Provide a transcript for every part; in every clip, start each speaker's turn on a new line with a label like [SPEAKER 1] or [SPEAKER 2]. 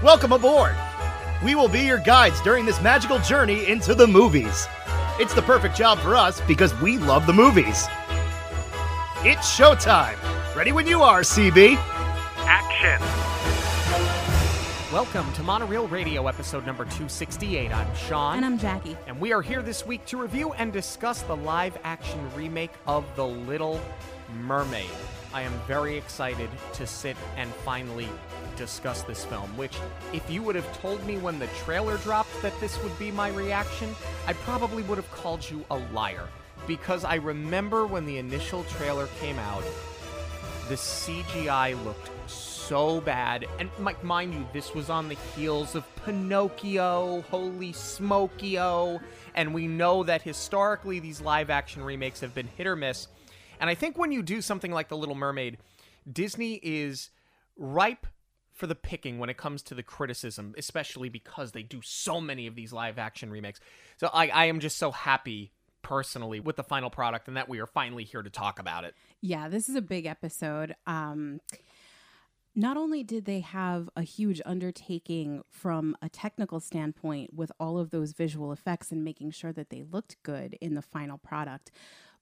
[SPEAKER 1] Welcome aboard! We will be your guides during this magical journey into the movies. It's the perfect job for us because we love the movies. It's showtime! Ready when you are, CB!
[SPEAKER 2] Action!
[SPEAKER 3] Welcome to Monoreel Radio episode number 268. I'm Sean.
[SPEAKER 4] And I'm Jackie.
[SPEAKER 3] And we are here this week to review and discuss the live action remake of The Little Mermaid. I am very excited to sit and finally discuss this film, which, if you would have told me when the trailer dropped that this would be my reaction, I probably would have called you a liar. Because I remember when the initial trailer came out, the CGI looked so bad. And mind you, this was on the heels of Pinocchio, Holy Smokio, and we know that historically these live action remakes have been hit or miss. And I think when you do something like The Little Mermaid, Disney is ripe for the picking when it comes to the criticism, especially because they do so many of these live action remakes. So I, I am just so happy personally with the final product and that we are finally here to talk about it.
[SPEAKER 4] Yeah, this is a big episode. Um, not only did they have a huge undertaking from a technical standpoint with all of those visual effects and making sure that they looked good in the final product,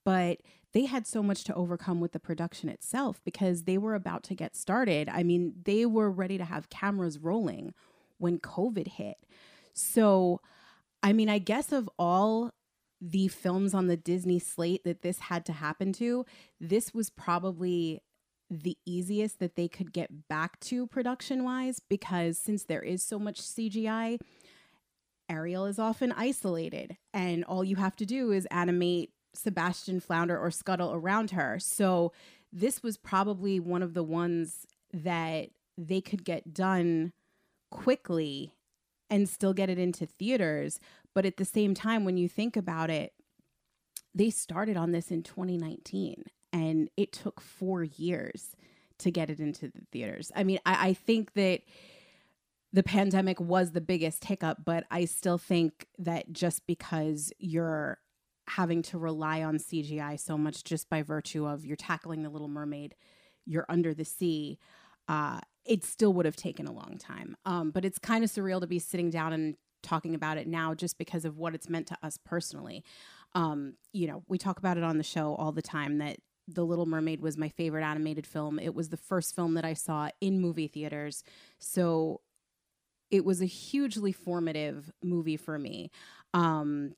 [SPEAKER 4] but they had so much to overcome with the production itself because they were about to get started. I mean, they were ready to have cameras rolling when COVID hit. So, I mean, I guess of all the films on the Disney slate that this had to happen to, this was probably the easiest that they could get back to production wise because since there is so much CGI, Ariel is often isolated and all you have to do is animate Sebastian flounder or scuttle around her. So this was probably one of the ones that they could get done quickly and still get it into theaters. But at the same time, when you think about it, they started on this in 2019 and it took four years to get it into the theaters. I mean, I, I think that the pandemic was the biggest hiccup, but I still think that just because you're having to rely on CGI so much just by virtue of you're tackling the Little Mermaid, you're under the sea, uh, it still would have taken a long time. Um, but it's kind of surreal to be sitting down and talking about it now just because of what it's meant to us personally. Um, you know, we talk about it on the show all the time that The Little Mermaid was my favorite animated film. It was the first film that I saw in movie theaters. So it was a hugely formative movie for me. Um,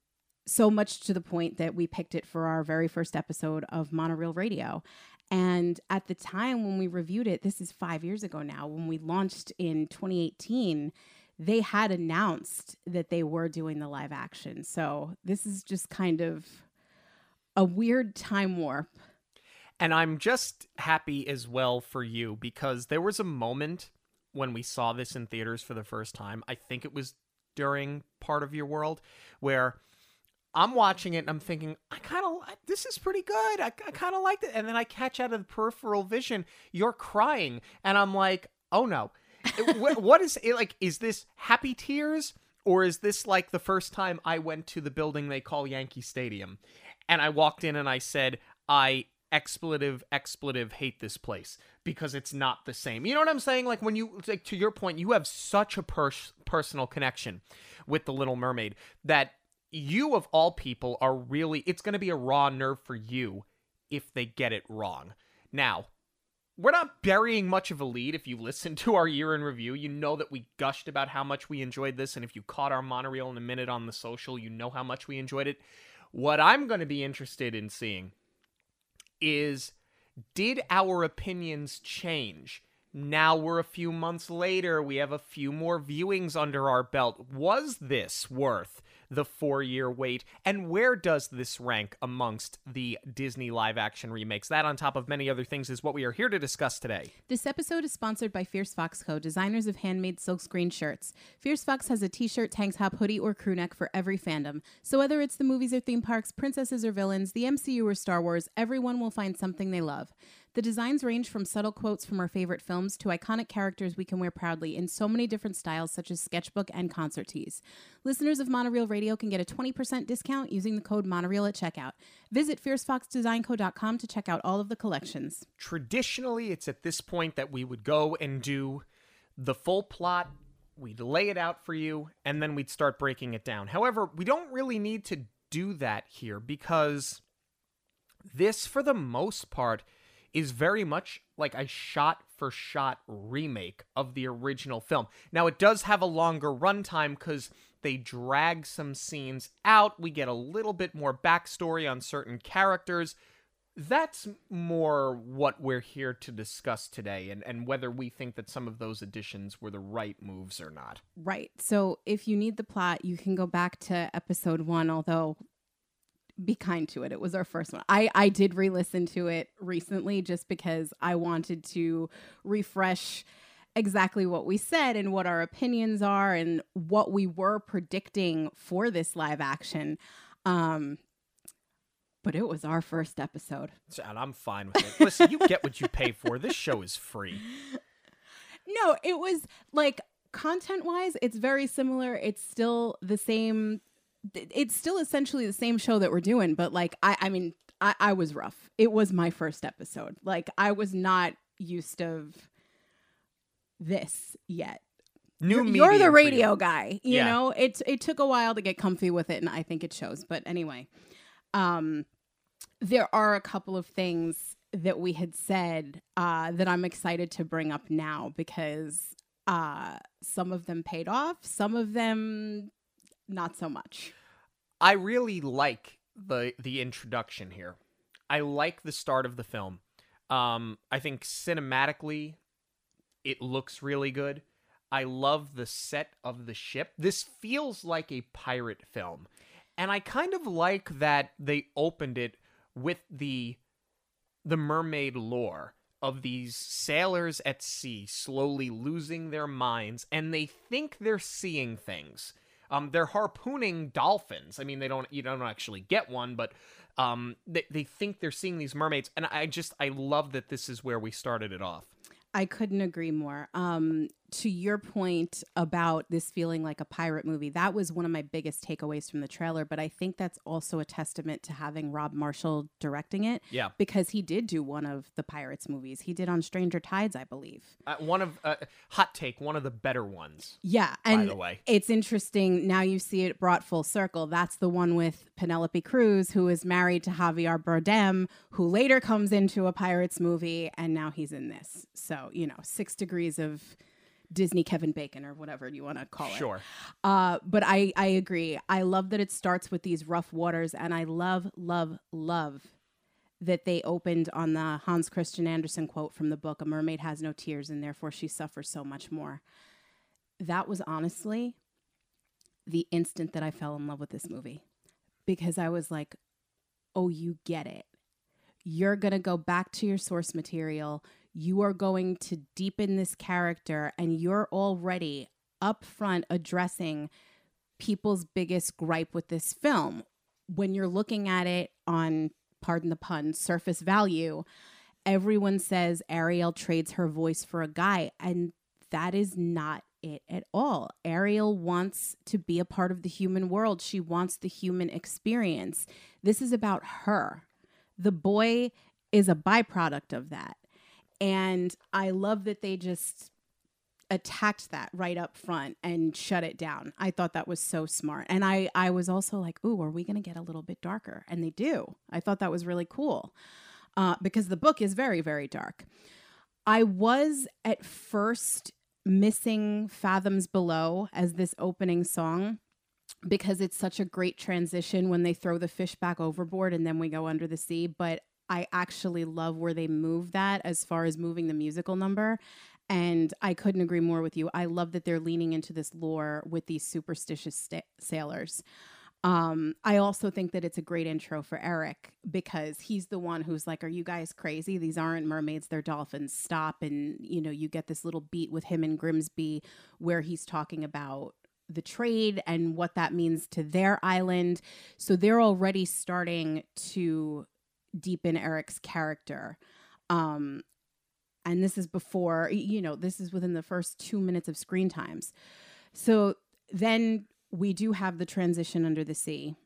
[SPEAKER 4] so much to the point that we picked it for our very first episode of Monoreel Radio. And at the time when we reviewed it, this is five years ago now, when we launched in 2018, they had announced that they were doing the live action. So this is just kind of a weird time warp.
[SPEAKER 3] And I'm just happy as well for you because there was a moment when we saw this in theaters for the first time. I think it was during part of your world where I'm watching it and I'm thinking, I kind of, this is pretty good. I, I kind of liked it. And then I catch out of the peripheral vision, you're crying. And I'm like, oh no. what, what is it like? Is this happy tears? Or is this like the first time I went to the building they call Yankee Stadium? And I walked in and I said, I expletive, expletive hate this place because it's not the same. You know what I'm saying? Like when you, like to your point, you have such a pers- personal connection with The Little Mermaid that you of all people are really it's going to be a raw nerve for you if they get it wrong. Now, we're not burying much of a lead. If you listen to our year in review, you know that we gushed about how much we enjoyed this. And if you caught our monoreel in a minute on the social, you know how much we enjoyed it. What I'm going to be interested in seeing is did our opinions change? Now we're a few months later. We have a few more viewings under our belt. Was this worth the four year wait? And where does this rank amongst the Disney live action remakes? That, on top of many other things, is what we are here to discuss today.
[SPEAKER 4] This episode is sponsored by Fierce Fox Co., designers of handmade silkscreen shirts. Fierce Fox has a t shirt, tank top, hoodie, or crew neck for every fandom. So whether it's the movies or theme parks, princesses or villains, the MCU or Star Wars, everyone will find something they love. The designs range from subtle quotes from our favorite films to iconic characters we can wear proudly in so many different styles, such as sketchbook and concert tees. Listeners of Monoreel Radio can get a 20% discount using the code Monoreel at checkout. Visit fiercefoxdesignco.com to check out all of the collections.
[SPEAKER 3] Traditionally, it's at this point that we would go and do the full plot we'd lay it out for you, and then we'd start breaking it down. However, we don't really need to do that here because this, for the most part, is very much like a shot for shot remake of the original film. Now, it does have a longer runtime because they drag some scenes out. We get a little bit more backstory on certain characters. That's more what we're here to discuss today and, and whether we think that some of those additions were the right moves or not.
[SPEAKER 4] Right. So if you need the plot, you can go back to episode one, although be kind to it. It was our first one. I, I did re listen to it recently just because I wanted to refresh exactly what we said and what our opinions are and what we were predicting for this live action. Um, but it was our first episode.
[SPEAKER 3] And I'm fine with it. Listen, you get what you pay for. This show is free.
[SPEAKER 4] No, it was like content wise, it's very similar. It's still the same. It's still essentially the same show that we're doing, but like, I, I mean, I, I was rough. It was my first episode. Like, I was not used of this yet.
[SPEAKER 3] New
[SPEAKER 4] you're, you're the radio guy. You
[SPEAKER 3] Yeah.
[SPEAKER 4] know, it it took a while to get comfy with it, and I think it shows. But anyway, um, there are a couple of things that we had said uh, that I'm excited to bring up now because uh, some of them paid off, some of them not so much.
[SPEAKER 3] I really like the the introduction here. I like the start of the film. Um, I think cinematically, it looks really good. I love the set of the ship. This feels like a pirate film, and I kind of like that they opened it with the the mermaid lore of these sailors at sea slowly losing their minds and they think they're seeing things um, they're harpooning dolphins i mean they don't you don't actually get one but um, they, they think they're seeing these mermaids and i just i love that this is where we started it off
[SPEAKER 4] I couldn't agree more. Um, to your point about this feeling like a pirate movie, that was one of my biggest takeaways from the trailer. But I think that's also a testament to having Rob Marshall directing it.
[SPEAKER 3] Yeah.
[SPEAKER 4] Because he did do one of the Pirates movies. He did on Stranger Tides, I believe.
[SPEAKER 3] uh, one of uh, hot take one of the better ones
[SPEAKER 4] Yeah.
[SPEAKER 3] by
[SPEAKER 4] And
[SPEAKER 3] the way
[SPEAKER 4] it's interesting. Now you see it brought full circle. That's the one with Penelope Cruz, who is married to Javier Bardem, who later comes into a Pirates movie, and now he's in this. So, you know, six degrees of Disney Kevin Bacon or whatever you want to call it.
[SPEAKER 3] sure
[SPEAKER 4] Uh, but I, I agree. I love that it starts with these rough waters, and I love, love, love that they opened on the Hans Christian Andersen quote from the book A Mermaid Has No Tears, and therefore she suffers so much more. That was honestly the instant that I fell in love with this movie because I was like, oh, you get it. You're going to go back to your source material. You are going to deepen this character, and you're already upfront addressing people's biggest gripe with this film. When you're looking at it on, pardon the pun, surface value, everyone says Ariel trades her voice for a guy, and that is not it at all. Ariel wants to be a part of the human world. She wants the human experience. This is about her. The boy is a byproduct of that. And I love that they just attacked that right up front and shut it down. I thought that was so smart. And I I was also like, "Ooh, are we going to get a little bit darker?" And they do. I thought that was really cool. Uh, because the book is very very dark. I was at first missing Fathoms Below as this opening song because it's such a great transition when they throw the fish back overboard and then we go under the sea. But I actually love where they move that as far as moving the musical number. And I couldn't agree more with you. I love that they're leaning into this lore with these superstitious sailors. Um, I also think that it's a great intro for Eric because he's the one who's like, Are you guys crazy? These aren't mermaids, they're dolphins. Stop. And, you know, you get this little beat with him and Grimsby where he's talking about the trade and what that means to their island. So they're already starting to deepen Eric's character. Um, and this is before, you know, this is within the first two minutes of screen times. So then we do have the transition under the sea.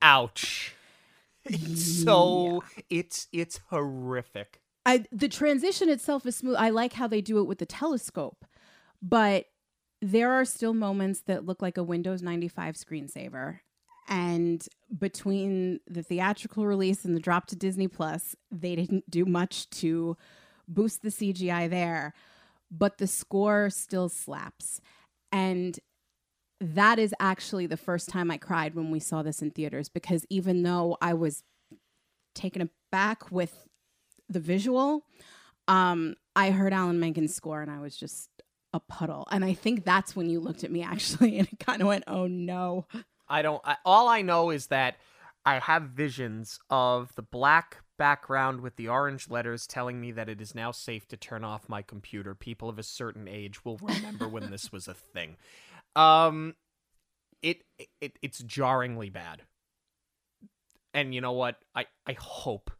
[SPEAKER 3] ouch it's so it's it's horrific
[SPEAKER 4] I, the transition itself is smooth. I like how they do it with the telescope, but there are still moments that look like a Windows 95 screensaver. And between the theatrical release and the drop to Disney Plus, they didn't do much to boost the CGI there, but the score still slaps. And that is actually the first time I cried when we saw this in theaters because even though I was taken aback with the visual, um, I heard Alan Menken's score and I was just a puddle. And I think that's when you looked at me actually and it kind of went, oh no.
[SPEAKER 3] I don't. I, all I know is that I have visions of the black background with the orange letters telling me that it is now safe to turn off my computer. People of a certain age will remember when this was a thing. Um, it, it it's jarringly bad. And you know what? I I hope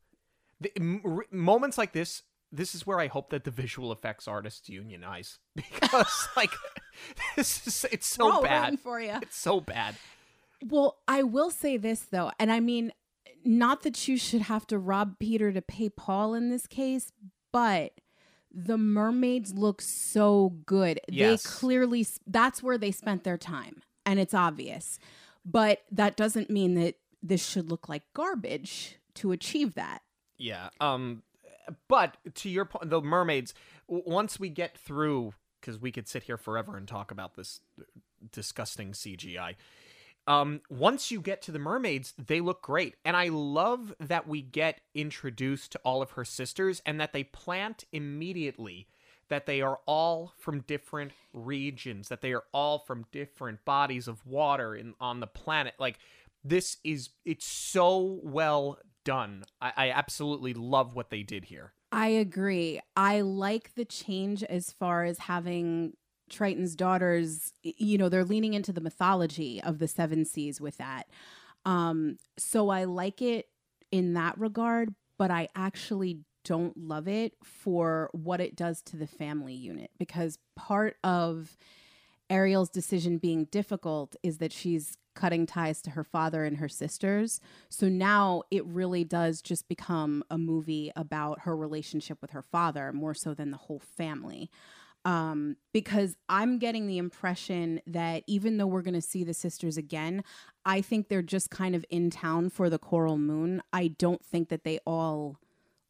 [SPEAKER 3] the, m- moments like this. This is where I hope that the visual effects artists unionize because like this is it's so
[SPEAKER 4] We're
[SPEAKER 3] bad
[SPEAKER 4] for you.
[SPEAKER 3] It's so bad.
[SPEAKER 4] Well, I will say this though, and I mean, not that you should have to rob Peter to pay Paul in this case, but the mermaids look so good.
[SPEAKER 3] Yes.
[SPEAKER 4] They clearly that's where they spent their time, and it's obvious. But that doesn't mean that this should look like garbage to achieve that.
[SPEAKER 3] Yeah. Um but to your point the mermaids once we get through cuz we could sit here forever and talk about this disgusting CGI. Um once you get to the mermaids, they look great. And I love that we get introduced to all of her sisters and that they plant immediately that they are all from different regions, that they are all from different bodies of water in on the planet. Like this is it's so well done. I, I absolutely love what they did here.
[SPEAKER 4] I agree. I like the change as far as having Triton's daughters, you know, they're leaning into the mythology of the seven seas with that. Um, so I like it in that regard, but I actually don't love it for what it does to the family unit because part of Ariel's decision being difficult is that she's cutting ties to her father and her sisters. So now it really does just become a movie about her relationship with her father more so than the whole family. Um, because I'm getting the impression that even though we're going to see the sisters again, I think they're just kind of in town for the Coral Moon. I don't think that they all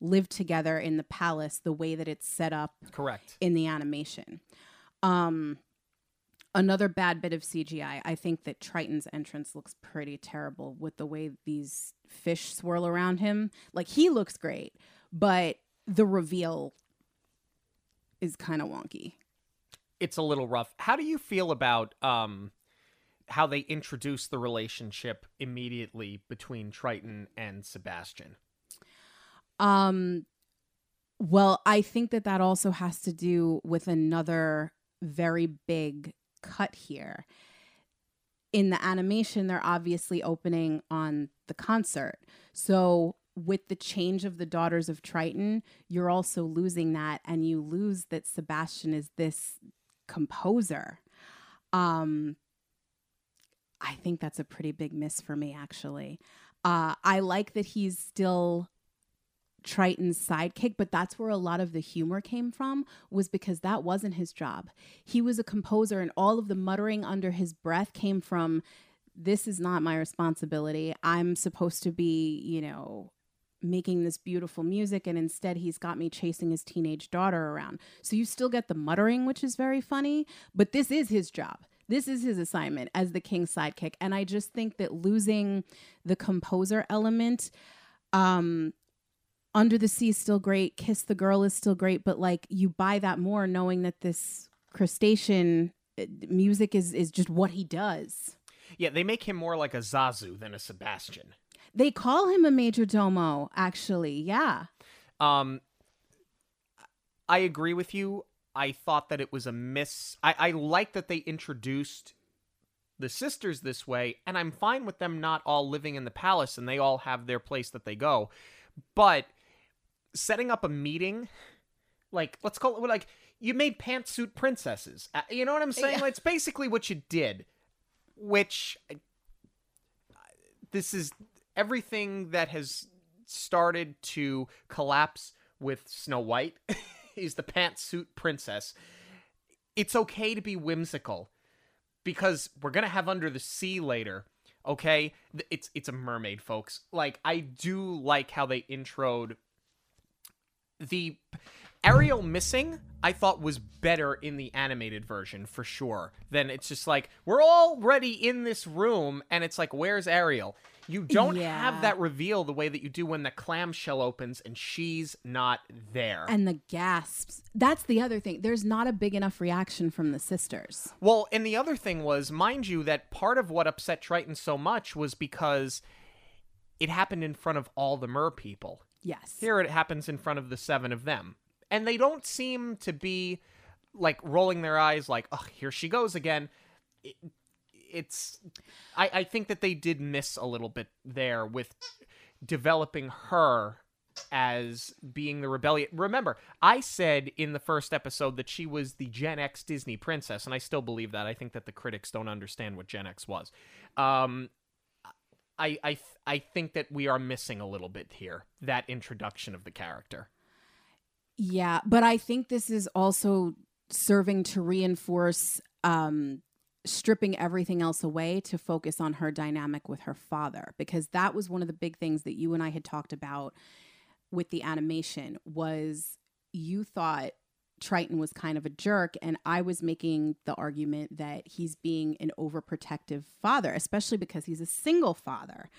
[SPEAKER 4] live together in the palace the way that it's set up
[SPEAKER 3] Correct.
[SPEAKER 4] in the animation. Um, another bad bit of CGI. I think that Triton's entrance looks pretty terrible with the way these fish swirl around him. Like he looks great, but the reveal is kind of wonky.
[SPEAKER 3] It's a little rough. How do you feel about um how they introduce the relationship immediately between Triton and Sebastian?
[SPEAKER 4] Um, well, I think that that also has to do with another very big cut here. In the animation, they're obviously opening on the concert. So, with the change of the Daughters of Triton, you're also losing that, and you lose that Sebastian is this composer. Um, I think that's a pretty big miss for me, actually. Uh, I like that he's still Triton's sidekick, but that's where a lot of the humor came from, was because that wasn't his job. He was a composer, and all of the muttering under his breath came from, This is not my responsibility. I'm supposed to be, you know, making this beautiful music, and instead he's got me chasing his teenage daughter around. So you still get the muttering, which is very funny, but this is his job. This is his assignment as the king's sidekick. And I just think that losing the composer element, um, under the Sea is still great. Kiss the Girl is still great, but like you buy that more knowing that this crustacean uh, music is is just what he does.
[SPEAKER 3] Yeah, they make him more like a Zazu than a Sebastian.
[SPEAKER 4] They call him a major domo, actually. Yeah.
[SPEAKER 3] Um, I agree with you. I thought that it was a miss. I, I like that they introduced the sisters this way, and I'm fine with them not all living in the palace and they all have their place that they go. But setting up a meeting, like let's call it like you made pantsuit princesses. Uh, You know what I'm saying?
[SPEAKER 4] Yeah.
[SPEAKER 3] It's basically what you did. Which uh, this is everything that has started to collapse with Snow White is the pantsuit princess. it's okay to be whimsical because we're going to have Under the Sea later. Okay? It's it's a mermaid, folks. Like I do like how they introed the Ariel missing, I thought was better in the animated version for sure. Then it's just like we're already in this room and it's like where's Ariel? You don't
[SPEAKER 4] Yeah.
[SPEAKER 3] have that reveal the way that you do when the clamshell opens and she's not there.
[SPEAKER 4] And the gasps. That's the other thing. There's not a big enough reaction from the sisters.
[SPEAKER 3] Well, and the other thing was, mind you, that part of what upset Triton so much was because it happened in front of all the mer people.
[SPEAKER 4] Yes.
[SPEAKER 3] Here it happens in front of the seven of them. And they don't seem to be like rolling their eyes like, oh, here she goes again. It, it's I, I think that they did miss a little bit there with developing her as being the rebellion. Remember, I said in the first episode that she was the Gen X Disney princess, and I still believe that. I think that the critics don't understand what Gen X was. Um, I I I think that we are missing a little bit here that introduction of the character.
[SPEAKER 4] Yeah, but I think this is also serving to reinforce um, stripping everything else away to focus on her dynamic with her father because that was one of the big things that you and I had talked about with the animation was you thought Triton was kind of a jerk and I was making the argument that he's being an overprotective father especially because he's a single father.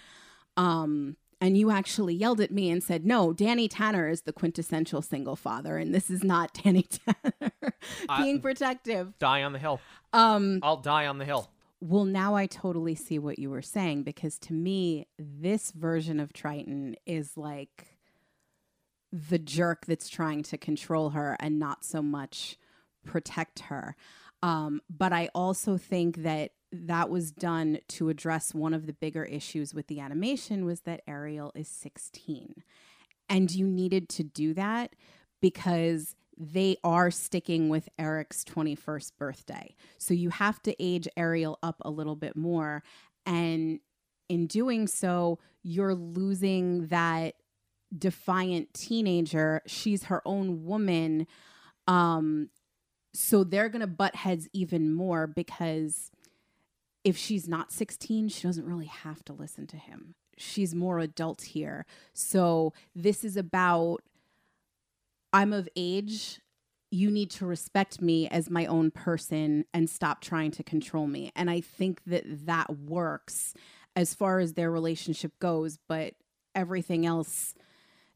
[SPEAKER 4] Um and you actually yelled at me and said, "No, Danny Tanner is the quintessential single father, and this is not Danny Tanner
[SPEAKER 3] I-
[SPEAKER 4] being protective."
[SPEAKER 3] Die on the hill.
[SPEAKER 4] Um,
[SPEAKER 3] I'll die on the hill.
[SPEAKER 4] well, now I totally see what you were saying because to me, this version of Triton is like the jerk that's trying to control her and not so much protect her. Um, but I also think that that was done to address one of the bigger issues with the animation was that Ariel is 16. And you needed to do that because they are sticking with Eric's 21st birthday. So you have to age Ariel up a little bit more. And in doing so, you're losing that defiant teenager. She's her own woman. Um, so they're going to butt heads even more because if she's not 16, she doesn't really have to listen to him. She's more adult here. So this is about I'm of age. You need to respect me as my own person and stop trying to control me. And I think that that works as far as their relationship goes. But everything else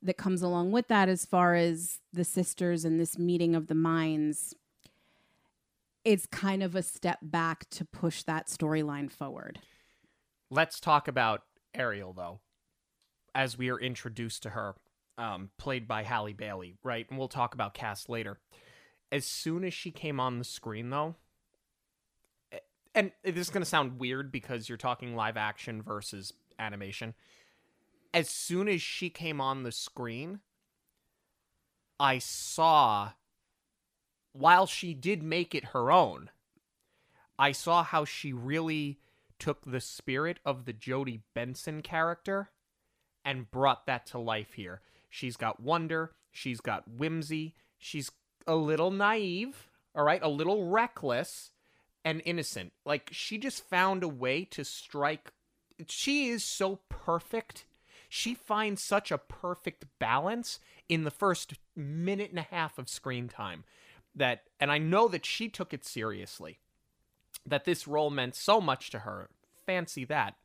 [SPEAKER 4] that comes along with that, as far as the sisters and this meeting of the minds, it's kind of a step back to push that storyline forward.
[SPEAKER 3] Let's talk about Ariel though, as we are introduced to her, um, played by Halle Bailey, right? And we'll talk about cast later. As soon as she came on the screen, though, eh, and this is going to sound weird because you're talking live action versus animation. As soon as she came on the screen, I saw, while she did make it her own, I saw how she really took the spirit of the Jodi Benson character and brought that to life here. She's got wonder, she's got whimsy, she's a little naive, all right, a little reckless and innocent. Like she just found a way to strike she is so perfect. She finds such a perfect balance in the first minute and a half of screen time that and I know that she took it seriously that this role meant so much to her. Fancy that.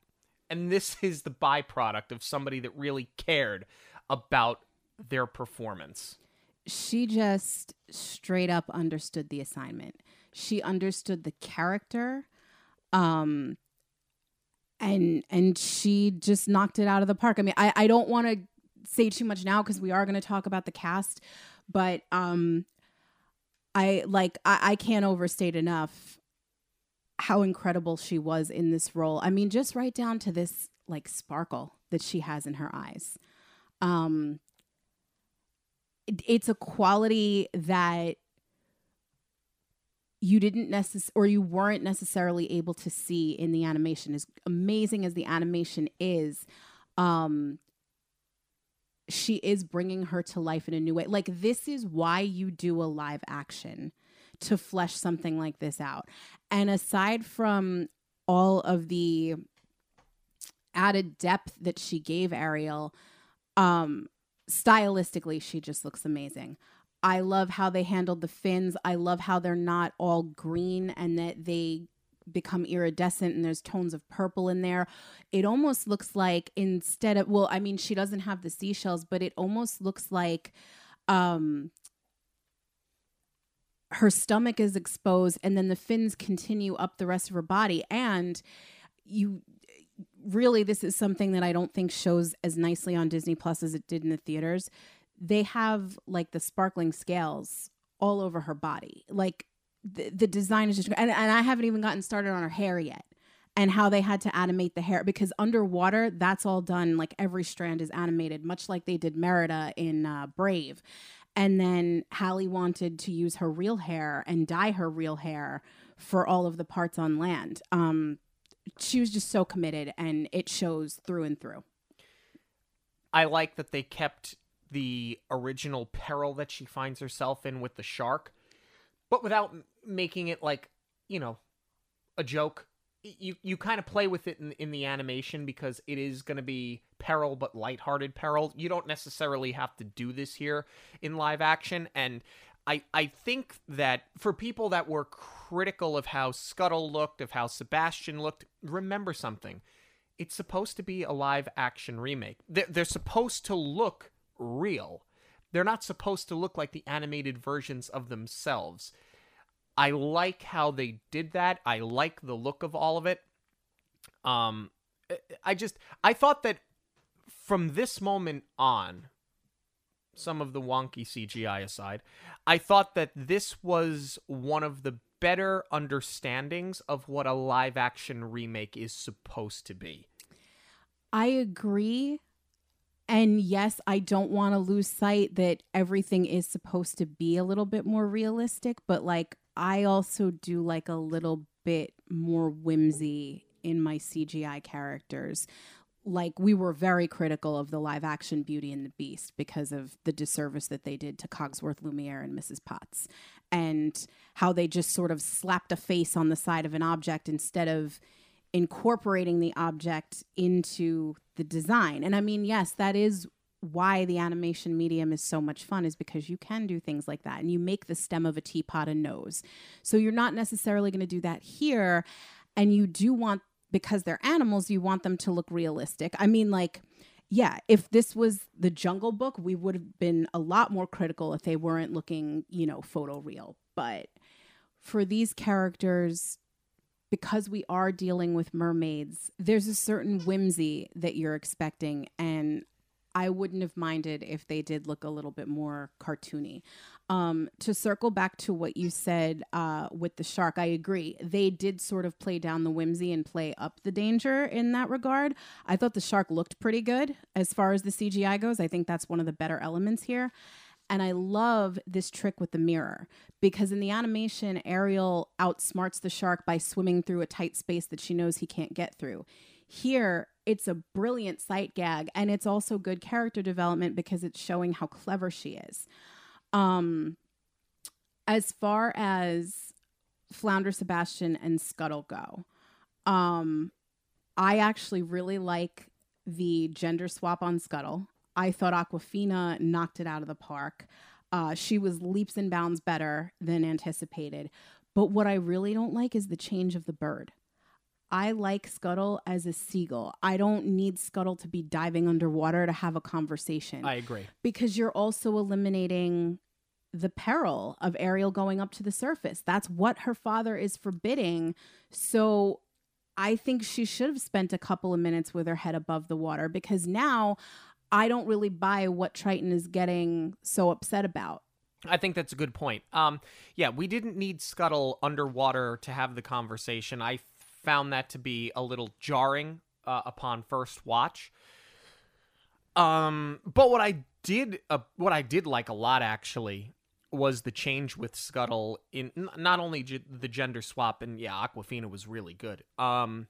[SPEAKER 3] And this is the byproduct of somebody that really cared about their performance.
[SPEAKER 4] she just straight up understood the assignment. She understood the character, um, and and she just knocked it out of the park. I mean, I I don't want to say too much now because we are going to talk about the cast, but um, I like I, I can't overstate enough how incredible she was in this role. I mean, just right down to this like sparkle that she has in her eyes. Um, it- it's a quality that you didn't necess- or you weren't necessarily able to see in the animation as amazing as the animation is um she is bringing her to life in a new way like this is why you do a live action to flesh something like this out. And aside from all of the added depth that she gave Ariel, um, stylistically, she just looks amazing. I love how they handled the fins. I love how they're not all green and that they become iridescent and there's tones of purple in there. It almost looks like instead of well, I mean she doesn't have the seashells, but it almost looks like um her stomach is exposed and then the fins continue up the rest of her body and you really this is something that I don't think shows as nicely on Disney Plus as it did in the theaters. They have like the sparkling scales all over her body. Like the, the design is just and, and I haven't even gotten started on her hair yet and how they had to animate the hair because underwater that's all done like every strand is animated much like they did Merida in uh, Brave. And then Halle wanted to use her real hair and dye her real hair for all of the parts on land. Um she was just so committed and it shows through and through.
[SPEAKER 3] I like that they kept the original peril that she finds herself in with the shark, but without making it like, you know, a joke. You you kind of play with it in, in the animation because it is going to be peril, but lighthearted peril. You don't necessarily have to do this here in live action, and I I think that for people that were critical of how Scuttle looked, of how Sebastian looked, remember something it's supposed to be a live action remake. They're, they're supposed to look real. They're not supposed to look like the animated versions of themselves. I like how they did that. I like the look of all of it. Um I- just I thought that from this moment on, some of the wonky CGI aside, I thought that this was one of the better understandings of what a live action remake is supposed to be.
[SPEAKER 4] I agree. And yes, I don't want to lose sight that everything is supposed to be a little bit more realistic, but like I also do like a little bit more whimsy in my CGI characters. Like we were very critical of the live action Beauty and the Beast because of the disservice that they did to Cogsworth Lumiere and Mrs. Potts and how they just sort of slapped a face on the side of an object instead of incorporating the object into the design. And I mean, yes, that is why the animation medium is so much fun is because you can do things like that and you make the stem of a teapot a nose. So you're not necessarily going to do that here and you do want because they're animals, you want them to look realistic. I mean like yeah, if this was the Jungle Book, we would have been a lot more critical if they weren't looking, you know, photo real. But for these characters, because we are dealing with mermaids, there's a certain whimsy that you're expecting. And I wouldn't have minded if they did look a little bit more cartoony. Um, to circle back to what you said uh, with the shark, I agree. They did sort of play down the whimsy and play up the danger in that regard. I thought the shark looked pretty good as far as the CGI goes. I think that's one of the better elements here. And I love this trick with the mirror because in the animation, Ariel outsmarts the shark by swimming through a tight space that she knows he can't get through. Here, it's a brilliant sight gag and it's also good character development because it's showing how clever she is. Um, as far as Flounder Sebastian and Scuttle go, um, I actually really like the gender swap on Scuttle. I thought Awkwafina knocked it out of the park. Uh, she was leaps and bounds better than anticipated. But what I really don't like is the change of the bird. I like Scuttle as a seagull. I don't need Scuttle to be diving underwater to have a conversation
[SPEAKER 3] I agree.
[SPEAKER 4] because you're also eliminating the peril of Ariel going up to the surface. That's what her father is forbidding. So I think she should have spent a couple of minutes with her head above the water because now I don't really buy what Triton is getting so upset about.
[SPEAKER 3] I think that's a good point. Um, yeah, we didn't need Scuttle underwater to have the conversation. I found that to be a little jarring uh, upon first watch. Um, but what I did, uh, what I did like a lot actually, was the change with Scuttle in n- not only g- the gender swap, and yeah, Awkwafina was really good. Um,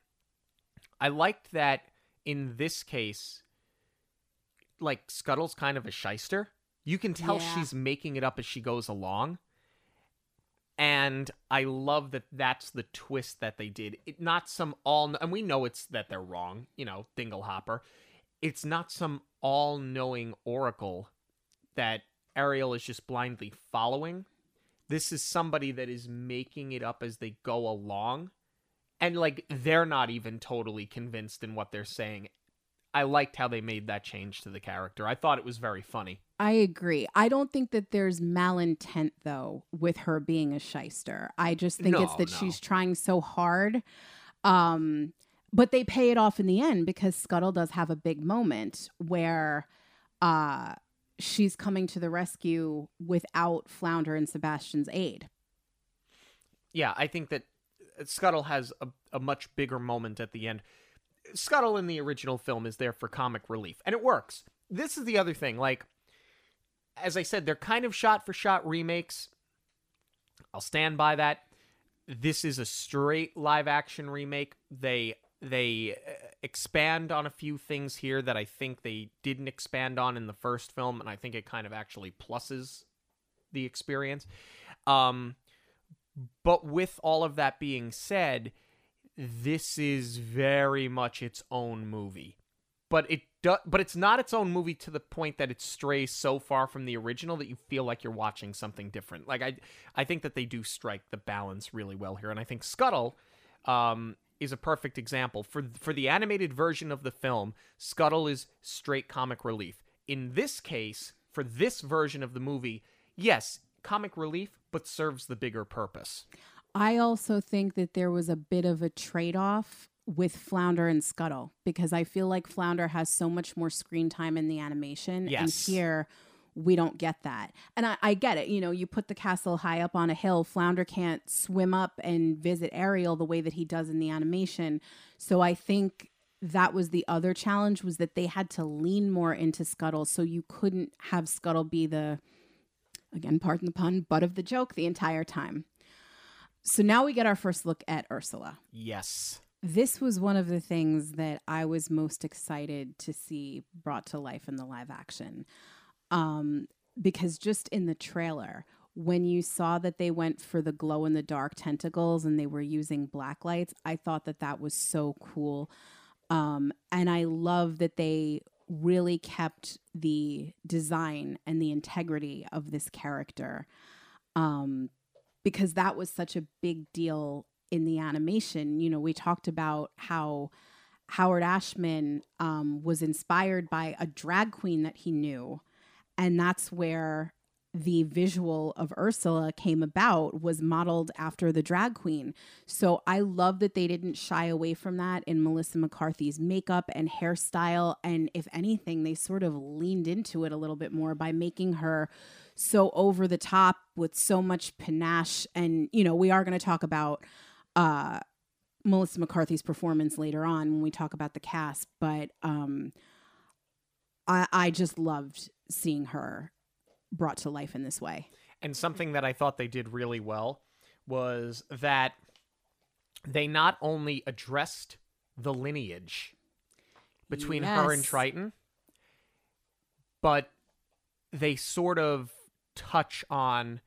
[SPEAKER 3] I liked that in this case, like Scuttle's kind of a shyster. You can tell
[SPEAKER 4] Yeah.
[SPEAKER 3] she's making it up as she goes along. And I love that that's the twist that they did. It not some all and we know it's that they're wrong, you know, Dinglehopper. It's not some all-knowing oracle that Ariel is just blindly following. This is somebody that is making it up as they go along. And like they're not even totally convinced in what they're saying. I liked how they made that change to the character. I thought it was very funny.
[SPEAKER 4] I agree. I don't think that there's malintent though with her being a shyster. I just think it's that
[SPEAKER 3] no.
[SPEAKER 4] she's trying so hard. Um but they pay it off in the end because Scuttle does have a big moment where uh she's coming to the rescue without Flounder and Sebastian's aid.
[SPEAKER 3] yeah, I think that Scuttle has a, a much bigger moment at the end. Scuttle in the original film is there for comic relief, and it works. This is the other thing. Like, as I said, they're kind of shot for shot remakes. I'll stand by that. This is a straight live action remake. They they uh, expand on a few things here that I think they didn't expand on in the first film, and I think it kind of actually pluses the experience. Um, but with all of that being said, this is very much its own movie. But it do- but it's not its own movie to the point that it strays so far from the original that you feel like you're watching something different. Like I I think that they do strike the balance really well here and I think Scuttle um is a perfect example for for the animated version of the film. Scuttle is straight comic relief. In this case, for this version of the movie, yes, comic relief, but serves the bigger purpose.
[SPEAKER 4] I also think that there was a bit of a trade off with Flounder and Scuttle because I feel like Flounder has so much more screen time in the animation.
[SPEAKER 3] Yes.
[SPEAKER 4] And here we don't get that. And I, I get it. You know, you put the castle high up on a hill, Flounder can't swim up and visit Ariel the way that he does in the animation. So I think that was the other challenge was that they had to lean more into Scuttle so you couldn't have Scuttle be the again pardon the pun butt of the joke the entire time. So now we get our first look at Ursula.
[SPEAKER 3] Yes.
[SPEAKER 4] This was one of the things that I was most excited to see brought to life in the live action. Um, because just in the trailer, when you saw that they went for the glow in the dark tentacles and they were using black lights, I thought that that was so cool. Um, and I love that they really kept the design and the integrity of this character um, because that was such a big deal in the animation. You know, we talked about how Howard Ashman um, was inspired by a drag queen that he knew, and that's where the visual of Ursula came about was modeled after the drag queen. So I love that they didn't shy away from that in Melissa McCarthy's makeup and hairstyle and if anything they sort of leaned into it a little bit more by making her so over the top with so much panache and you know we are going to talk about uh Melissa McCarthy's performance later on when we talk about the cast but um I I just loved seeing her brought to life in this way.
[SPEAKER 3] And something that I thought they did really well was that they not only addressed the lineage between her and Triton, but they sort of touch on,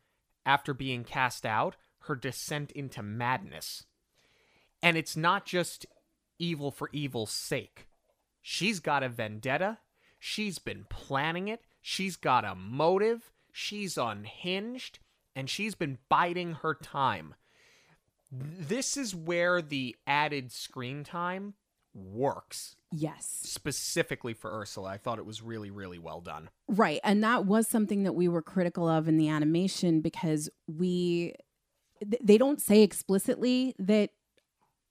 [SPEAKER 3] after being cast out, her descent into madness. And it's not just evil for evil's sake. She's got a vendetta. She's been planning it. She's got a motive. She's unhinged. And she's been biding her time. This is where the added screen time works.
[SPEAKER 4] Yes.
[SPEAKER 3] Specifically for Ursula. I thought it was really, really well done.
[SPEAKER 4] Right. And that was something that we were critical of in the animation because we th- they don't say explicitly that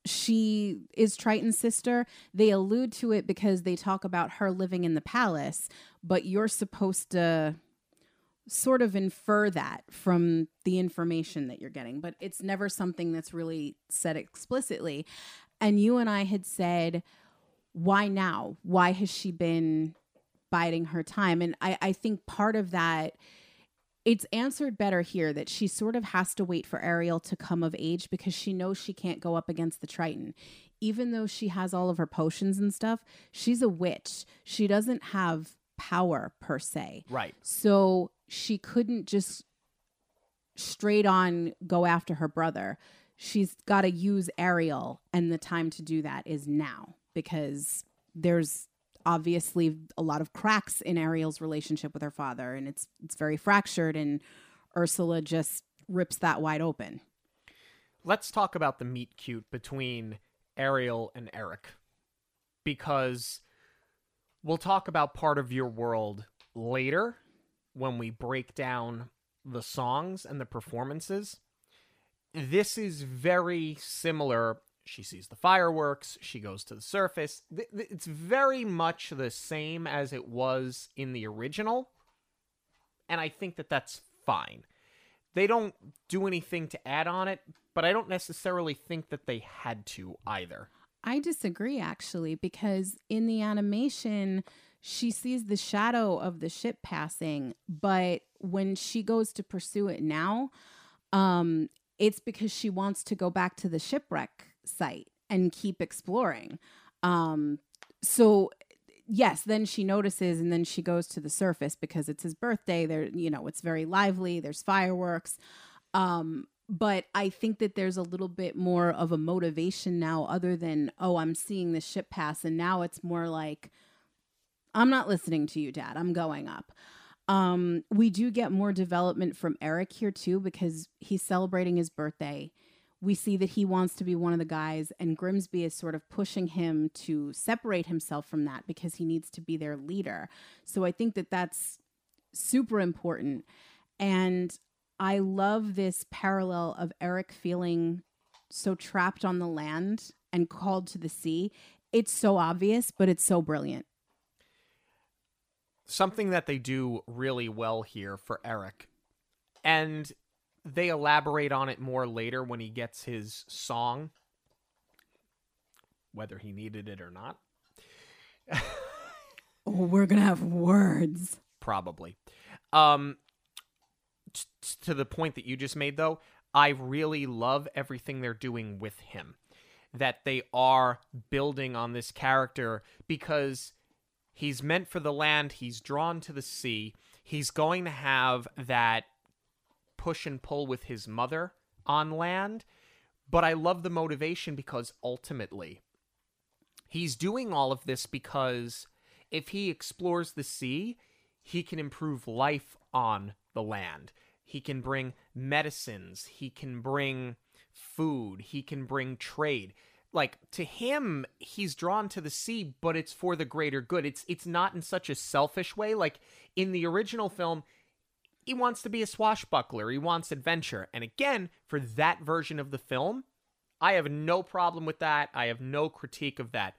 [SPEAKER 4] she is Triton's sister. They allude to it because they talk about her living in the palace, but you're supposed to sort of infer that from the information that you're getting, but it's never something that's really said explicitly. And you and I had said, why now? Why has she been biding her time? And I, I think part of that it's answered better here that she sort of has to wait for Ariel to come of age because she knows she can't go up against the Triton. Even though she has all of her potions and stuff, she's a witch. She doesn't have power per se.
[SPEAKER 3] Right.
[SPEAKER 4] So she couldn't just straight on go after her brother. She's got to use Ariel, and the time to do that is now because there's obviously a lot of cracks in Ariel's relationship with her father, and it's it's very fractured. And Ursula just rips that wide open.
[SPEAKER 3] Let's talk about the meet cute between Ariel and Eric because we'll talk about part of your world later when we break down the songs and the performances. This is very similar. She sees the fireworks, she goes to the surface. It's very much the same as it was in the original. And I think that that's fine. They don't do anything to add on it, but I don't necessarily think that they had to either.
[SPEAKER 4] I disagree actually because in the animation she sees the shadow of the ship passing, but when she goes to pursue it now, um it's because she wants to go back to the shipwreck site and keep exploring. Um so yes, then she notices and then she goes to the surface because it's his birthday. There, you know, it's very lively, there's fireworks. Um but I think that there's a little bit more of a motivation now, other than, oh, I'm seeing the ship pass. And now it's more like, I'm not listening to you, Dad. I'm going up. Um, we do get more development from Eric here, too, because he's celebrating his birthday. We see that he wants to be one of the guys, and Grimsby is sort of pushing him to separate himself from that because he needs to be their leader. So I think that that's super important. And I love this parallel of Eric feeling so trapped on the land and called to the sea. It's so obvious, but it's so brilliant.
[SPEAKER 3] Something that they do really well here for Eric, and they elaborate on it more later when he gets his song, whether he needed it or not.
[SPEAKER 4] oh, we're going to have words.
[SPEAKER 3] Probably. Um, to the point that you just made, though, I really love everything they're doing with him. That they are building on this character because he's meant for the land, he's drawn to the sea, he's going to have that push and pull with his mother on land. But I love the motivation because ultimately, he's doing all of this because if he explores the sea, he can improve life on the land. He can bring medicines. He can bring food. He can bring trade. Like to him, he's drawn to the sea, but it's for the greater good. It's it's not in such a selfish way. Like in the original film, he wants to be a swashbuckler. He wants adventure. And again, for that version of the film, I have no problem with that. I have no critique of that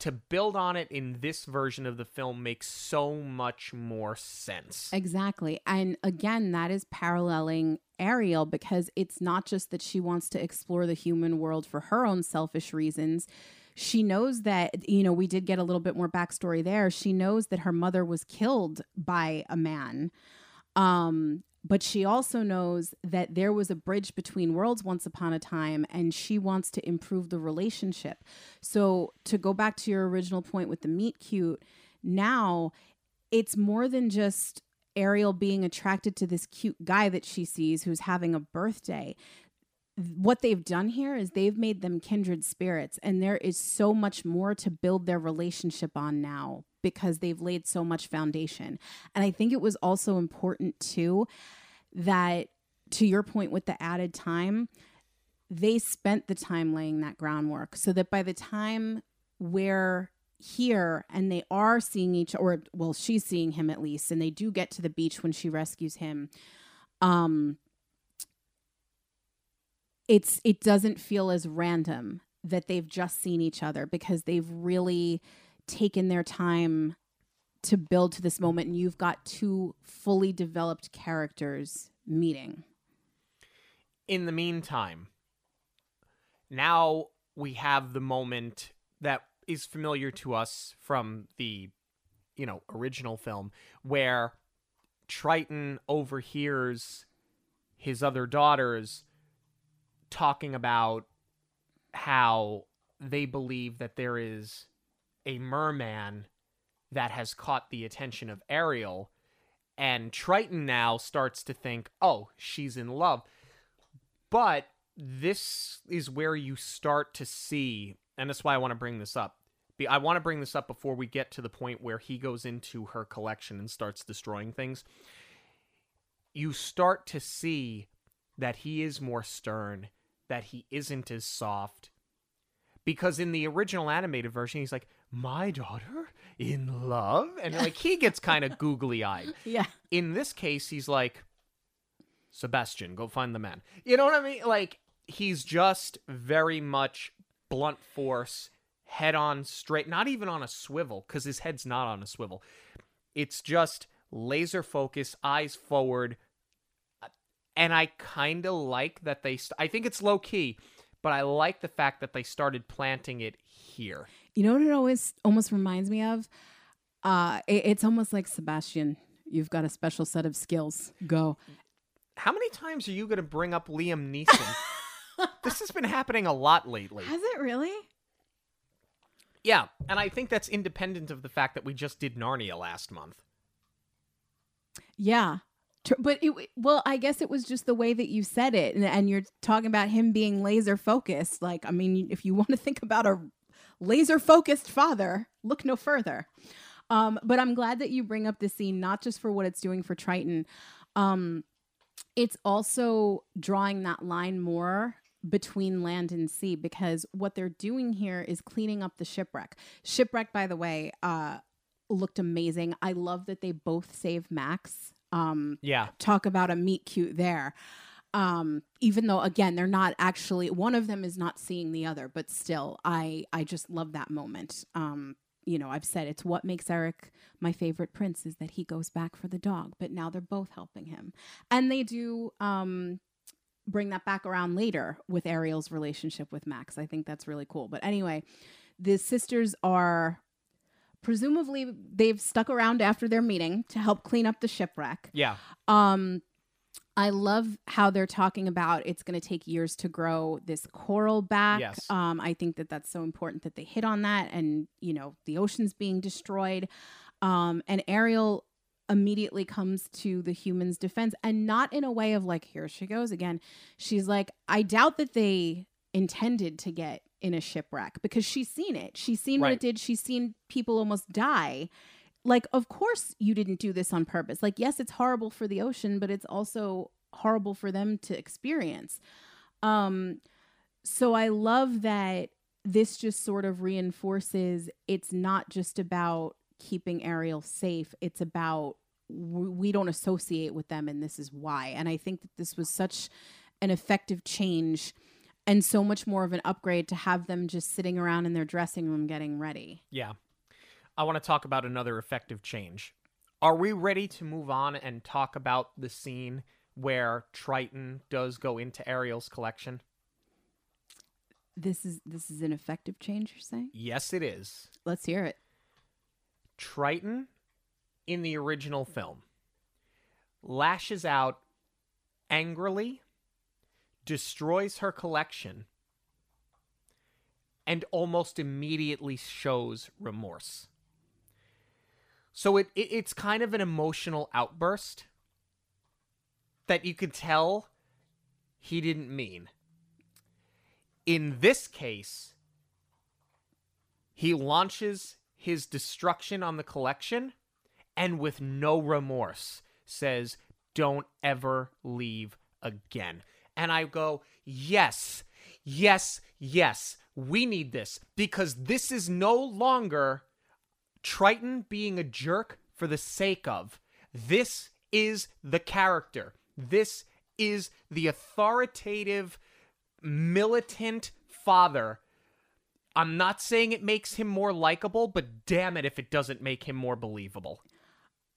[SPEAKER 3] to build on it in this version of the film makes so much more sense.
[SPEAKER 4] Exactly. And again, that is paralleling Ariel because it's not just that she wants to explore the human world for her own selfish reasons. She knows that, you know, we did get a little bit more backstory there. She knows that her mother was killed by a man. Um, but she also knows that there was a bridge between worlds once upon a time and she wants to improve the relationship. So, to go back to your original point with the meet cute, now it's more than just Ariel being attracted to this cute guy that she sees who's having a birthday. What they've done here is they've made them kindred spirits, and there is so much more to build their relationship on now because they've laid so much foundation. And I think it was also important too that to your point with the added time, they spent the time laying that groundwork so that by the time we're here and they are seeing each or well she's seeing him at least and they do get to the beach when she rescues him um it's it doesn't feel as random that they've just seen each other because they've really taken their time to build to this moment and you've got two fully developed characters meeting.
[SPEAKER 3] In the meantime, now we have the moment that is familiar to us from the you know original film where Triton overhears his other daughters talking about how they believe that there is a merman that has caught the attention of Ariel And Triton now starts to think, oh, she's in love. But this is where you start to see, and that's why I want to bring this up. I want to bring this up before we get to the point where he goes into her collection and starts destroying things. You start to see that he is more stern, that he isn't as soft. Because in the original animated version, he's like, My daughter in love? And like he gets kind of googly eyed.
[SPEAKER 4] Yeah.
[SPEAKER 3] In this case, he's like, Sebastian, go find the man. You know what I mean? Like, he's just very much blunt force, head on straight, not even on a swivel, because his head's not on a swivel. It's just laser focus, eyes forward. Uh, and I kind of like that they, st- I think it's low key, but I like the fact that they started planting it here.
[SPEAKER 4] You know what it always almost reminds me of? Uh, it- it's almost like Sebastian. You've got a special set of skills. Go.
[SPEAKER 3] How many times are you going to bring up Liam Neeson? this has been happening a lot lately.
[SPEAKER 4] Has it really?
[SPEAKER 3] Yeah, and I think that's independent of the fact that we just did Narnia last month.
[SPEAKER 4] Yeah. But it, well, I guess it was just the way that you said it, and, and you're talking about him being laser focused. Like, I mean, if you want to think about a laser focused father, look no further. Um, but I'm glad that you bring up this scene, not just for what it's doing for Triton. Um, it's also drawing that line more between land and sea because what they're doing here is cleaning up the shipwreck. Shipwreck, by the way, uh, looked amazing. I love that they both save Max. Um,
[SPEAKER 3] Yeah.
[SPEAKER 4] talk about a meet cute there. Um, even though again they're not actually one of them is not seeing the other, but still, I I just love that moment. Um, you know, I've said it's what makes Eric my favorite prince is that he goes back for the dog, but now they're both helping him, and they do um bring that back around later with Ariel's relationship with Max. I think that's really cool. But anyway, the sisters are presumably they've stuck around after their meeting to help clean up the shipwreck.
[SPEAKER 3] Yeah.
[SPEAKER 4] Um, I love how they're talking about it's going to take years to grow this coral back.
[SPEAKER 3] Yes.
[SPEAKER 4] Um, I think that that's so important that they hit on that, and you know the ocean's being destroyed. Um, and Ariel immediately comes to the humans' defense, and not in a way of like, here she goes again. She's like, I doubt that they intended to get in a shipwreck because she's seen it. She's seen what it did. She's seen people almost die like of course you didn't do this on purpose. Like yes it's horrible for the ocean but it's also horrible for them to experience. Um so i love that this just sort of reinforces it's not just about keeping ariel safe it's about we don't associate with them and this is why. And i think that this was such an effective change and so much more of an upgrade to have them just sitting around in their dressing room getting ready.
[SPEAKER 3] Yeah. I want to talk about another effective change. Are we ready to move on and talk about the scene where Triton does go into Ariel's collection?
[SPEAKER 4] this is this is an effective change you're saying
[SPEAKER 3] Yes, it is.
[SPEAKER 4] let's hear it
[SPEAKER 3] Triton in the original film lashes out angrily, destroys her collection, and almost immediately shows remorse. So it, it it's kind of an emotional outburst that you could tell he didn't mean. In this case, he launches his destruction on the collection and with no remorse says, Don't ever leave again. And I go, Yes, yes, yes, we need this because this is no longer Triton being a jerk for the sake of. This is the character. This is the authoritative, militant father. I'm not saying it makes him more likable, but damn it if it doesn't make him more believable.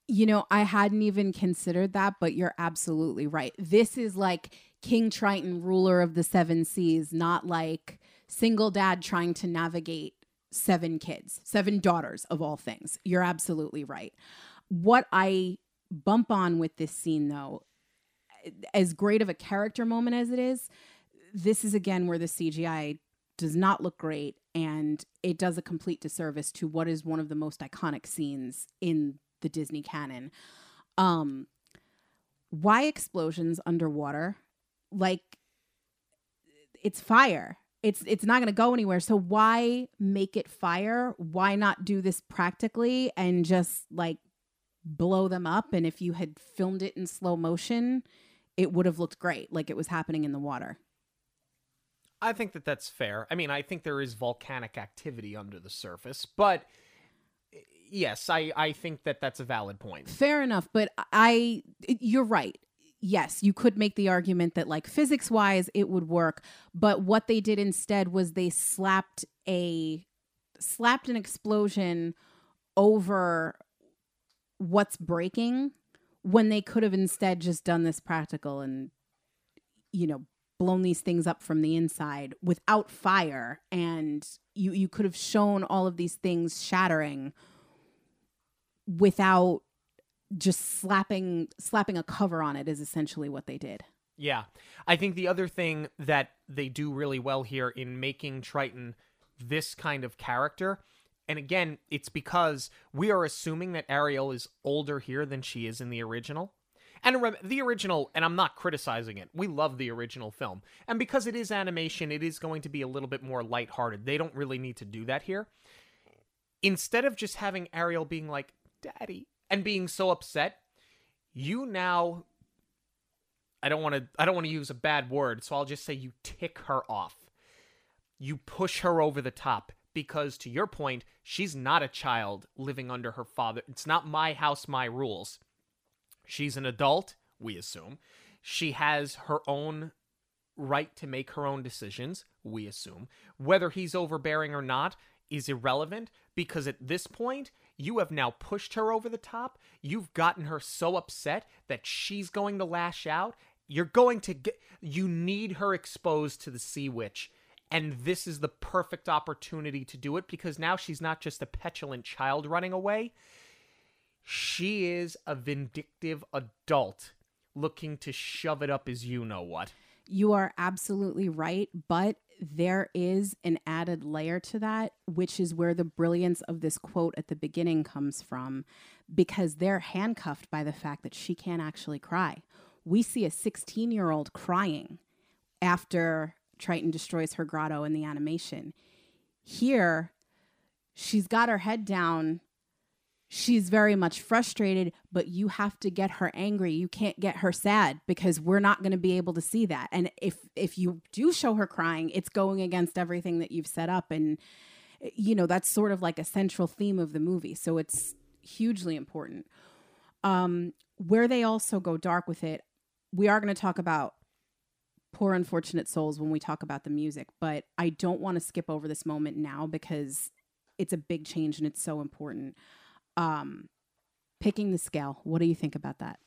[SPEAKER 4] You know, I hadn't even considered that, but you're absolutely right. This is like King Triton, ruler of the seven seas, not like single dad trying to navigate seven kids, seven daughters of all things. You're absolutely right. What I bump on with this scene, though, as great of a character moment as it is, this is again where the CGI does not look great and it does a complete disservice to what is one of the most iconic scenes in the Disney canon. Um, why explosions underwater? Like it's fire. It's it's not going to go anywhere. So why make it fire? Why not do this practically and just like blow them up and if you had filmed it in slow motion, it would have looked great like it was happening in the water.
[SPEAKER 3] I think that that's fair. I mean, I think there is volcanic activity under the surface, but eh, yes, I I think that that's a valid point.
[SPEAKER 4] Fair enough, but I you're right. Yes, you could make the argument that like physics wise it would work, but what they did instead was they slapped a slapped an explosion over what's breaking when they could have instead just done this practical and you know blown these things up from the inside without fire and you you could have shown all of these things shattering without just slapping slapping a cover on it is essentially what they did.
[SPEAKER 3] Yeah. I think the other thing that they do really well here in making Triton this kind of character and again, it's because we are assuming that Ariel is older here than she is in the original. And the original, and I'm not criticizing it, we love the original film. And because it is animation, it is going to be a little bit more lighthearted. They don't really need to do that here. Instead of just having Ariel being like, Daddy, and being so upset, you now I don't want to I don't want to use a bad word, so I'll just say you tick her off. You push her over the top because to your point, she's not a child living under her father. It's not my house, my rules. She's an adult, we assume. She has her own right to make her own decisions, we assume. Whether he's overbearing or not is irrelevant because at this point, you have now pushed her over the top. You've gotten her so upset that she's going to lash out. You're going to get, you need her exposed to the Sea Witch. And this is the perfect opportunity to do it because now she's not just a petulant child running away she is a vindictive adult looking to shove it up as you know what.
[SPEAKER 4] You are absolutely right, but there is an added layer to that, which is where the brilliance of this quote at the beginning comes from, because they're handcuffed by the fact that she can't actually cry. We see a 16 year old crying after Triton destroys her grotto in the animation. Here, she's got her head down she's very much frustrated, but you have to get her angry. You can't get her sad because we're not going to be able to see that. And if if you do show her crying, it's going against everything that you've set up and you know, that's sort of like a central theme of the movie. So it's hugely important. Um where they also go dark with it, we are going to talk about poor unfortunate souls when we talk about the music, but I don't want to skip over this moment now because it's a big change and it's so important um, picking the scale. What do you think about that?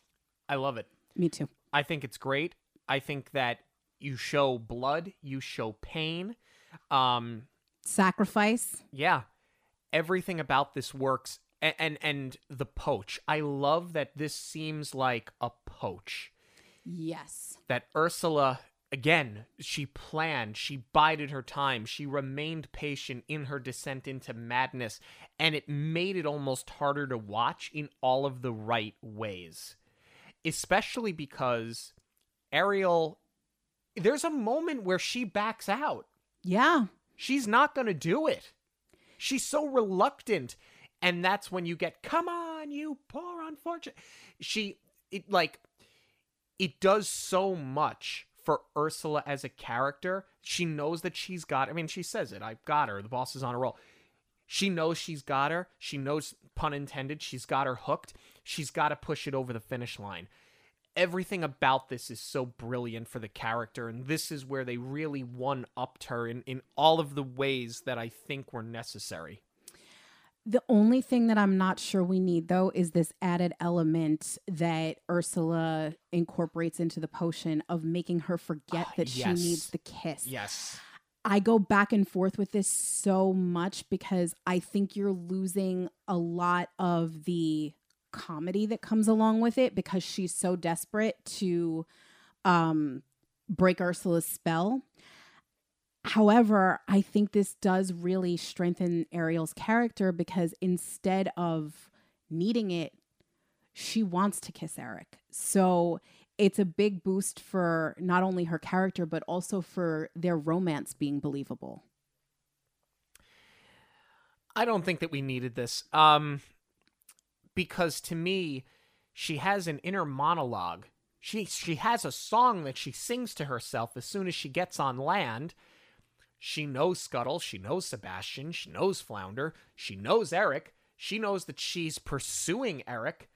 [SPEAKER 3] I love it.
[SPEAKER 4] Me too.
[SPEAKER 3] I think it's great. I think that you show blood, you show pain, um,
[SPEAKER 4] sacrifice.
[SPEAKER 3] Yeah, everything about this works. And, and and the poach. I love that this seems like a poach.
[SPEAKER 4] Yes.
[SPEAKER 3] That Ursula again, she planned, she bided her time, she remained patient in her descent into madness, and it made it almost harder to watch in all of the right ways. Especially because Ariel, there's a moment where she backs out.
[SPEAKER 4] Yeah.
[SPEAKER 3] She's not going to do it. She's so reluctant. And that's when you get, come on, you poor unfortunate. She, it like, it does so much for Ursula as a character. She knows that she's got. I mean, she says it. I've got her. The boss is on a roll. She knows she's got her. She knows, pun intended, she's got her hooked. She's got to push it over the finish line. Everything about this is so brilliant for the character, and this is where they really one upped her in, in all of the ways that I think were necessary.
[SPEAKER 4] The only thing that I'm not sure we need though is this added element that Ursula incorporates into the potion of making her forget that yes. she needs the kiss.
[SPEAKER 3] Yes.
[SPEAKER 4] I go back and forth with this so much because I think you're losing a lot of the comedy that comes along with it because she's so desperate to um break Ursula's spell However, I think this does really strengthen Ariel's character because instead of needing it, she wants to kiss Eric. So it's a big boost for not only her character, but also for their romance being believable.
[SPEAKER 3] I don't think that we needed this. Um, because to me, she has an inner monologue. She she has a song that she sings to herself as soon as she gets on land. She knows Scuttle, she knows Sebastian, she knows Flounder, she knows Eric, she knows that she's pursuing Eric,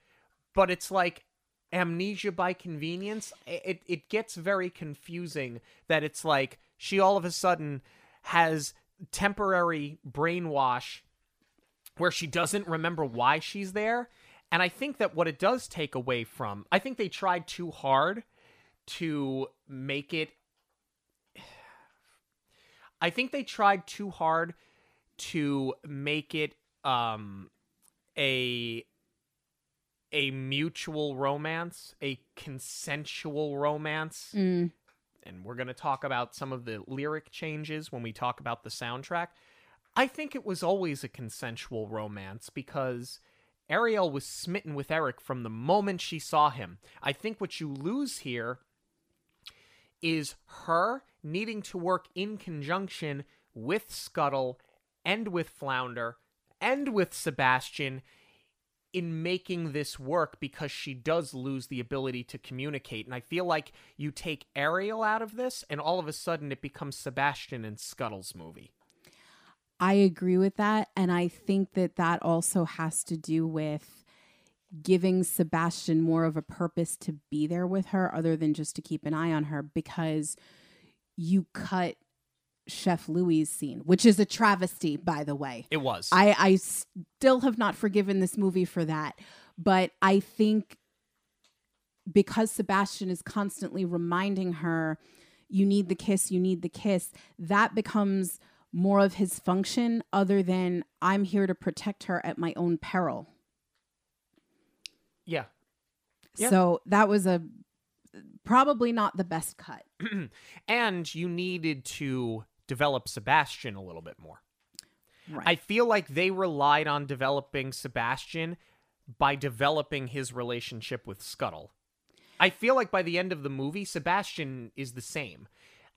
[SPEAKER 3] but it's like amnesia by convenience. It it gets very confusing that it's like she all of a sudden has temporary brainwash where she doesn't remember why she's there and I think that what it does take away from, I think they tried too hard to make it. I think they tried too hard to make it um, a a mutual romance, a consensual romance.
[SPEAKER 4] Mm.
[SPEAKER 3] And we're going to talk about some of the lyric changes when we talk about the soundtrack. I think it was always a consensual romance because Ariel was smitten with Eric from the moment she saw him. I think what you lose here is her needing to work in conjunction with Scuttle and with Flounder and with Sebastian in making this work because she does lose the ability to communicate. And I feel like you take Ariel out of this, and all of a sudden it becomes Sebastian and Scuttle's movie.
[SPEAKER 4] I agree with that. And I think that that also has to do with giving Sebastian more of a purpose to be there with her other than just to keep an eye on her because you cut Chef Louis' scene, which is a travesty, by the way.
[SPEAKER 3] It was.
[SPEAKER 4] I, I still have not forgiven this movie for that. But I think because Sebastian is constantly reminding her, you need the kiss, you need the kiss, that becomes more of his function other than I'm here to protect her at my own peril.
[SPEAKER 3] Yeah. yeah.
[SPEAKER 4] So that was a probably not the best cut.
[SPEAKER 3] and you needed to develop Sebastian a little bit more.
[SPEAKER 4] Right.
[SPEAKER 3] I feel like they relied on developing Sebastian by developing his relationship with Scuttle. I feel like by the end of the movie, Sebastian is the same.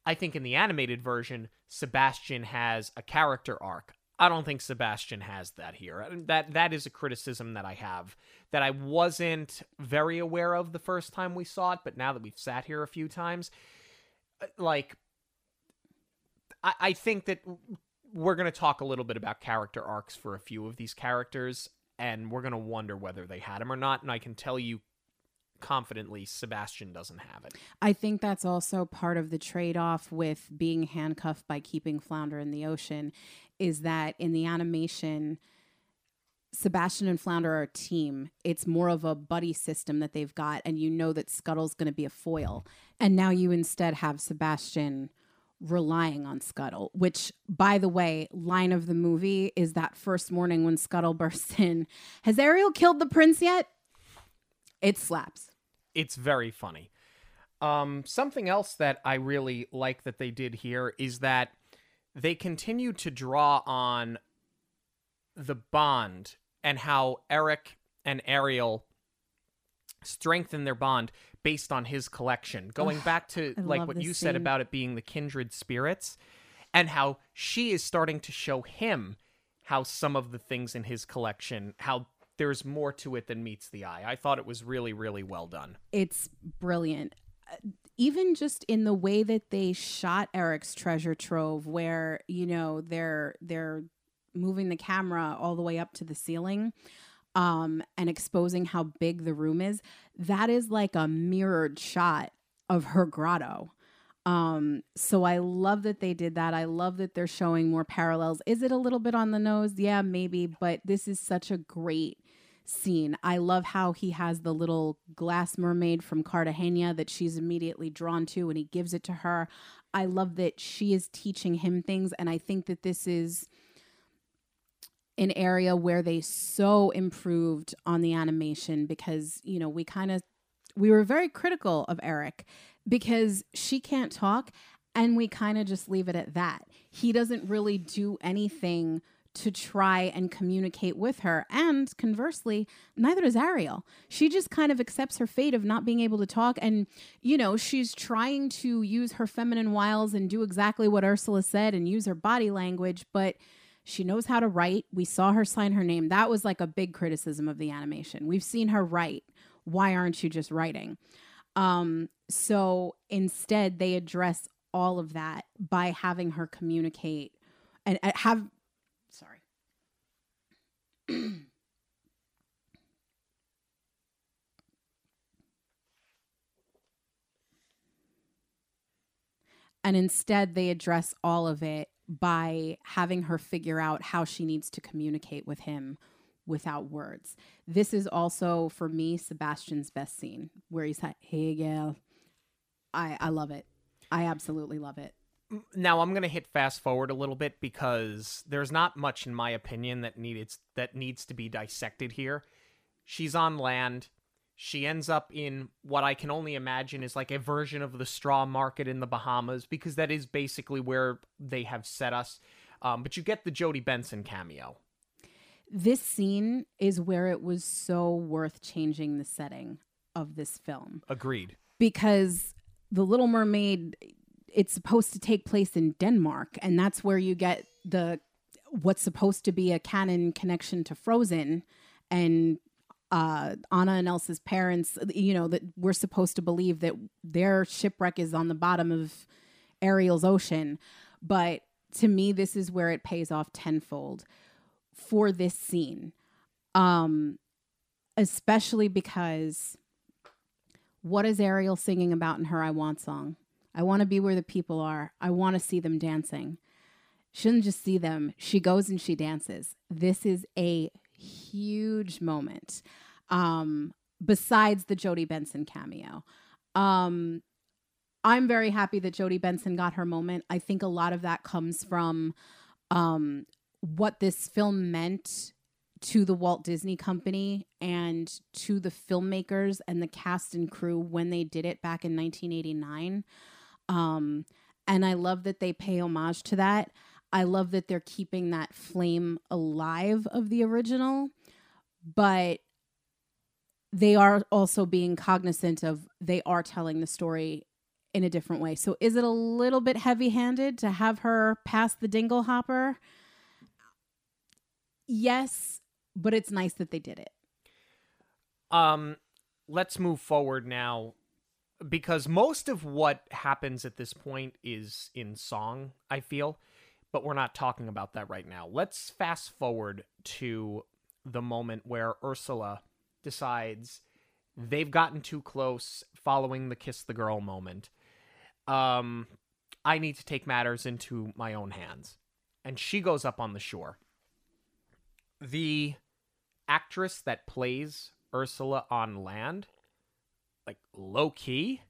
[SPEAKER 3] I think in the animated version, Sebastian has a character arc. I don't think Sebastian has that here. That that is a criticism that I have that I wasn't very aware of the first time we saw it, but now that we've sat here a few times, uh, like I, I think that we're going to talk a little bit about character arcs for a few of these characters, and we're going to wonder whether they had them or not. And I can tell you confidently Sebastian doesn't have it.
[SPEAKER 4] I think that's also part of the trade off with being handcuffed by keeping Flounder in the ocean is that in the animation, Sebastian and Flounder are a team. It's more of a buddy system that they've got, and you know that Scuttle's going to be a foil. And now you instead have Sebastian relying on Scuttle, which, by the way, line of the movie is that first morning when Scuttle bursts in Has Ariel killed the prince yet? It slaps.
[SPEAKER 3] It's very funny. Um, something else that I really like that they did here is that they continue to draw on the bond and how Eric and Ariel strengthen their bond based on his collection. Going back to
[SPEAKER 4] I
[SPEAKER 3] like what you said
[SPEAKER 4] scene.
[SPEAKER 3] about it being the kindred spirits and how she is starting to show him how some of the things in his collection, how there's more to it than meets the eye. I thought it was really, really well done.
[SPEAKER 4] It's brilliant. Uh, Even just in the way that they shot Eric's treasure trove, where you know they're they're moving the camera all the way up to the ceiling, um, and exposing how big the room is. That is like a mirrored shot of her grotto. Um, so I love that they did that. I love that they're showing more parallels. Is it a little bit on the nose? Yeah, maybe, but this is such a great scene. I love how he has the little glass mermaid from Cartagena that she's immediately drawn to and he gives it to her. I love that she is teaching him things and I think that this is an area where they so improved on the animation because, you know, we kind of we were very critical of Eric because she can't talk and we kind of just leave it at that. He doesn't really do anything to try and communicate with her. And conversely, neither does Ariel. She just kind of accepts her fate of not being able to talk. And, you know, she's trying to use her feminine wiles and do exactly what Ursula said and use her body language, but she knows how to write. We saw her sign her name. That was like a big criticism of the animation. We've seen her write. Why aren't you just writing? Um, so instead, they address all of that by having her communicate and uh, have and instead they address all of it by having her figure out how she needs to communicate with him without words. This is also for me Sebastian's best scene where he's like, "Hey, gal." I I love it. I absolutely love it.
[SPEAKER 3] Now I'm gonna hit fast forward a little bit because there's not much, in my opinion, that needs that needs to be dissected here. She's on land. She ends up in what I can only imagine is like a version of the straw market in the Bahamas because that is basically where they have set us. Um, but you get the Jodi Benson cameo.
[SPEAKER 4] This scene is where it was so worth changing the setting of this film.
[SPEAKER 3] Agreed.
[SPEAKER 4] Because the Little Mermaid, it's supposed to take place in Denmark, and that's where you get the what's supposed to be a canon connection to Frozen, and uh, Anna and Elsa's parents. You know that we're supposed to believe that their shipwreck is on the bottom of Ariel's ocean, but to me, this is where it pays off tenfold for this scene. Um, especially because what is Ariel singing about in her I Want song? I want to be where the people are. I want to see them dancing. Shouldn't just see them. She goes and she dances. This is a huge moment. Um, besides the Jodi Benson cameo. Um, I'm very happy that Jodi Benson got her moment. I think a lot of that comes from um, what this film meant to the Walt Disney Company and to the filmmakers and the cast and crew when they did it back in 1989. Um, and I love that they pay homage to that. I love that they're keeping that flame alive of the original, but they are also being cognizant of they are telling the story in a different way. So is it a little bit heavy-handed to have her pass the dingle hopper? Yes, but it's nice that they did it.
[SPEAKER 3] Um, let's move forward now because most of what happens at this point is in song, I feel, but we're not talking about that right now. Let's fast forward to the moment where Ursula decides they've gotten too close following the kiss the girl moment. Um, I need to take matters into my own hands. And she goes up on the shore. The actress that plays Ursula on land, like low key,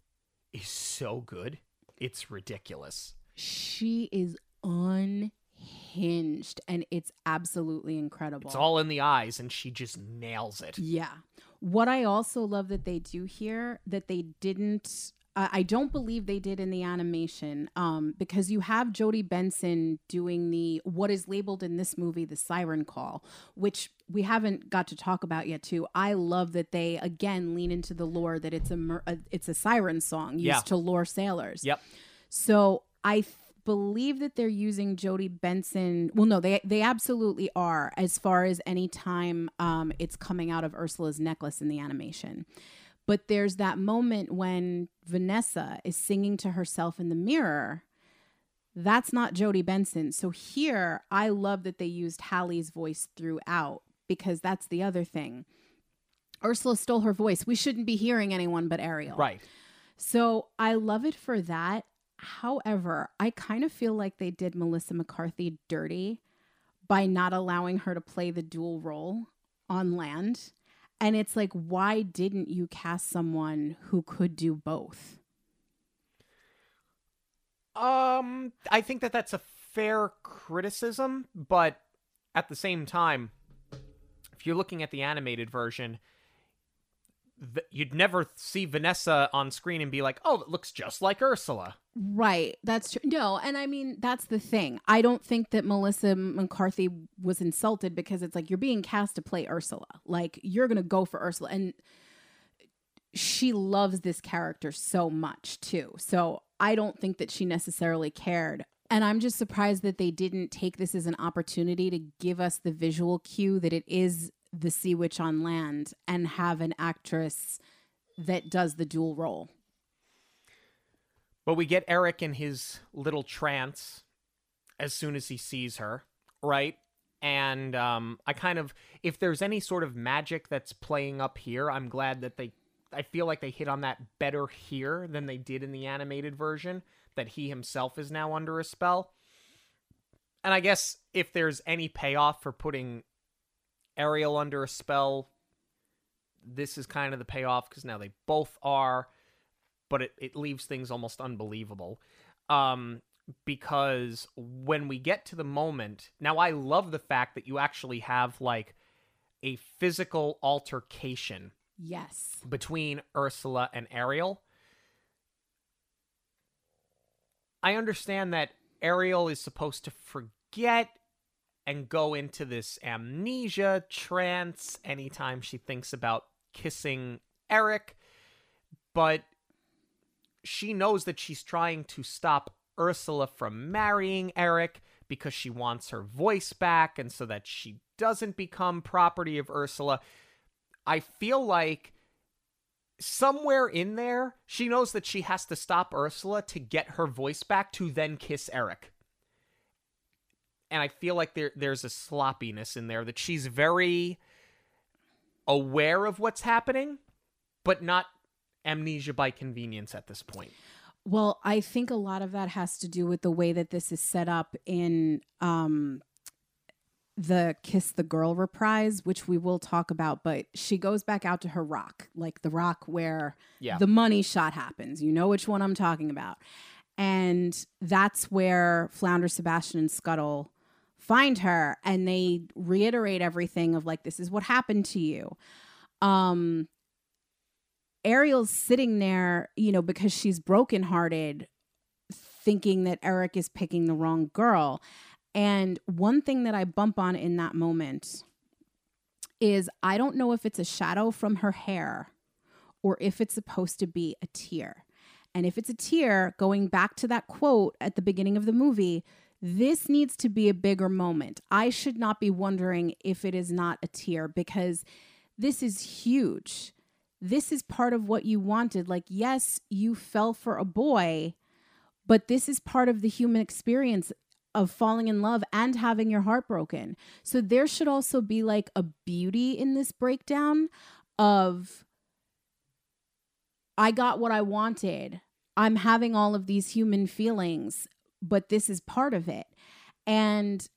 [SPEAKER 3] is so good. It's ridiculous.
[SPEAKER 4] She is unhinged and it's absolutely incredible.
[SPEAKER 3] It's all in the eyes, and she just nails it.
[SPEAKER 4] Yeah. What I also love that they do here that they didn't uh, I don't believe they did in the animation um, because you have Jodi Benson doing the what is labeled in this movie the siren call, which we haven't got to talk about yet. Too, I love that they again lean into the lore that it's a, mer- a it's a siren song used
[SPEAKER 3] Yeah.
[SPEAKER 4] to lure sailors.
[SPEAKER 3] Yep.
[SPEAKER 4] So I th- believe that they're using Jodi Benson. Well, no, they they absolutely are. As far as any time um, it's coming out of Ursula's necklace in the animation, but there's that moment when Vanessa is singing to herself in the mirror. That's not Jodi Benson. So here, I love that they used Halle's voice throughout because that's the other thing. Ursula stole her voice. We shouldn't be hearing anyone but Ariel.
[SPEAKER 3] Right.
[SPEAKER 4] So I love it for that. However, I kind of feel like they did Melissa McCarthy dirty by not allowing her to play the dual role on land. And it's like, why didn't you cast someone who could do both?
[SPEAKER 3] Um, I think that that's a fair criticism, but at the same time, if you're looking at the animated version, you'd never see Vanessa on screen and be like, "Oh, it looks just like Ursula."
[SPEAKER 4] Right. That's true. No, and I mean that's the thing. I don't think that Melissa McCarthy was insulted because it's like you're being cast to play Ursula. Like you're going to go for Ursula and she loves this character so much too. So I don't think that she necessarily cared. And I'm just surprised that they didn't take this as an opportunity to give us the visual cue that it is the Sea Witch on land and have an actress that does the dual role.
[SPEAKER 3] But we get Eric in his little trance as soon as he sees her, right? And um, I kind of, if there's any sort of magic that's playing up here, I'm glad that they, I feel like they hit on that better here than they did in the animated version, that he himself is now under a spell. And I guess if there's any payoff for putting Ariel under a spell, this is kind of the payoff because now they both are but it, it leaves things almost unbelievable. Um, because when we get to the moment, now I love the fact that you actually have like a physical altercation.
[SPEAKER 4] Yes.
[SPEAKER 3] Between Ursula and Ariel. I understand that Ariel is supposed to forget and go into this amnesia trance anytime she thinks about kissing Eric, but she knows that she's trying to stop Ursula from marrying Eric because she wants her voice back and so that she doesn't become property of Ursula. I feel like somewhere in there, she knows that she has to stop Ursula to get her voice back to then kiss Eric. And I feel like there there's a sloppiness in there that she's very aware of what's happening, but not amnesia by convenience at this point.
[SPEAKER 4] Well, I think a lot of that has to do with the way that this is set up in um, the Kiss the Girl reprise, which we will talk about, but she goes back out to her rock, like the rock where
[SPEAKER 3] yeah.
[SPEAKER 4] the money shot happens. You know which one I'm talking about. And that's where Flounder, Sebastian, and Scuttle find her and they reiterate everything of like, this is what happened to you. Um, Ariel's sitting there, you know, because she's brokenhearted, thinking that Eric is picking the wrong girl. And one thing that I bump on in that moment is I don't know if it's a shadow from her hair or if it's supposed to be a tear. And if it's a tear, going back to that quote at the beginning of the movie, this needs to be a bigger moment. I should not be wondering if it is not a tear because this is huge this is part of what you wanted. Like, yes, you fell for a boy, but this is part of the human experience of falling in love and having your heart broken. So there should also be like a beauty in this breakdown of I got what I wanted. I'm having all of these human feelings, but this is part of it. And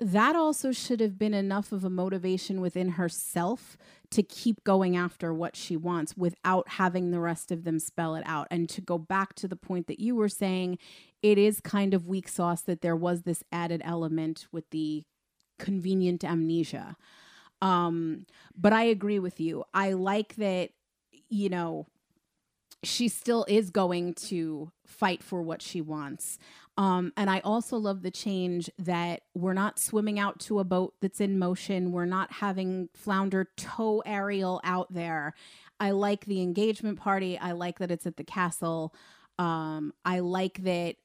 [SPEAKER 4] that also should have been enough of a motivation within herself to keep going after what she wants without having the rest of them spell it out. And to go back to the point that you were saying, it is kind of weak sauce that there was this added element with the convenient amnesia. Um, but I agree with you. I like that, you know, she still is going to fight for what she wants. Um, and I also love the change that we're not swimming out to a boat that's in motion. We're not having Flounder tow Ariel out there. I like the engagement party. I like that it's at the castle. Um, I like that,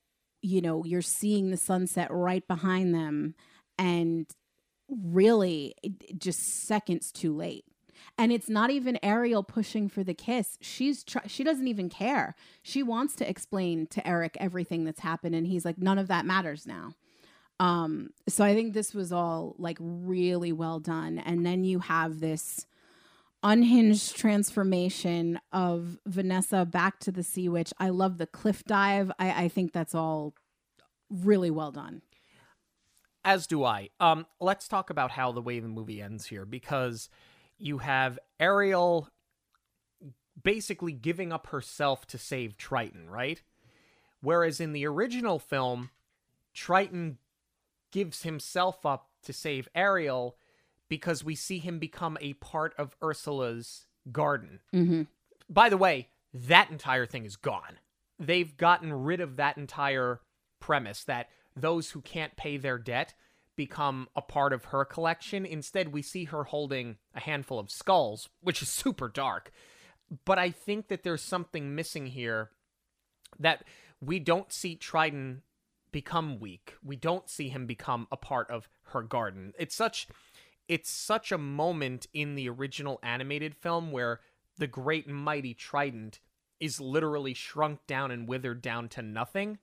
[SPEAKER 4] you know, you're seeing the sunset right behind them. And really, just seconds too late and it's not even Ariel pushing for the kiss. She's tr- she doesn't even care. She wants to explain to Eric everything that's happened and he's like none of that matters now. Um so I think this was all like really well done and then you have this unhinged transformation of Vanessa back to the sea witch. I love the cliff dive. I, I think that's all really well done.
[SPEAKER 3] As do I. Um, let's talk about how the way the movie ends here because you have Ariel basically giving up herself to save Triton, right? Whereas in the original film, Triton gives himself up to save Ariel because we see him become a part of Ursula's garden.
[SPEAKER 4] Mm-hmm.
[SPEAKER 3] By the way, that entire thing is gone. They've gotten rid of that entire premise that those who can't pay their debt become a part of her collection. Instead, we see her holding a handful of skulls, which is super dark. But I think that there's something missing here that we don't see Triton become weak. We don't see him become a part of her garden. It's such it's such a moment in the original animated film where the great and mighty Triton is literally shrunk down and withered down to nothing.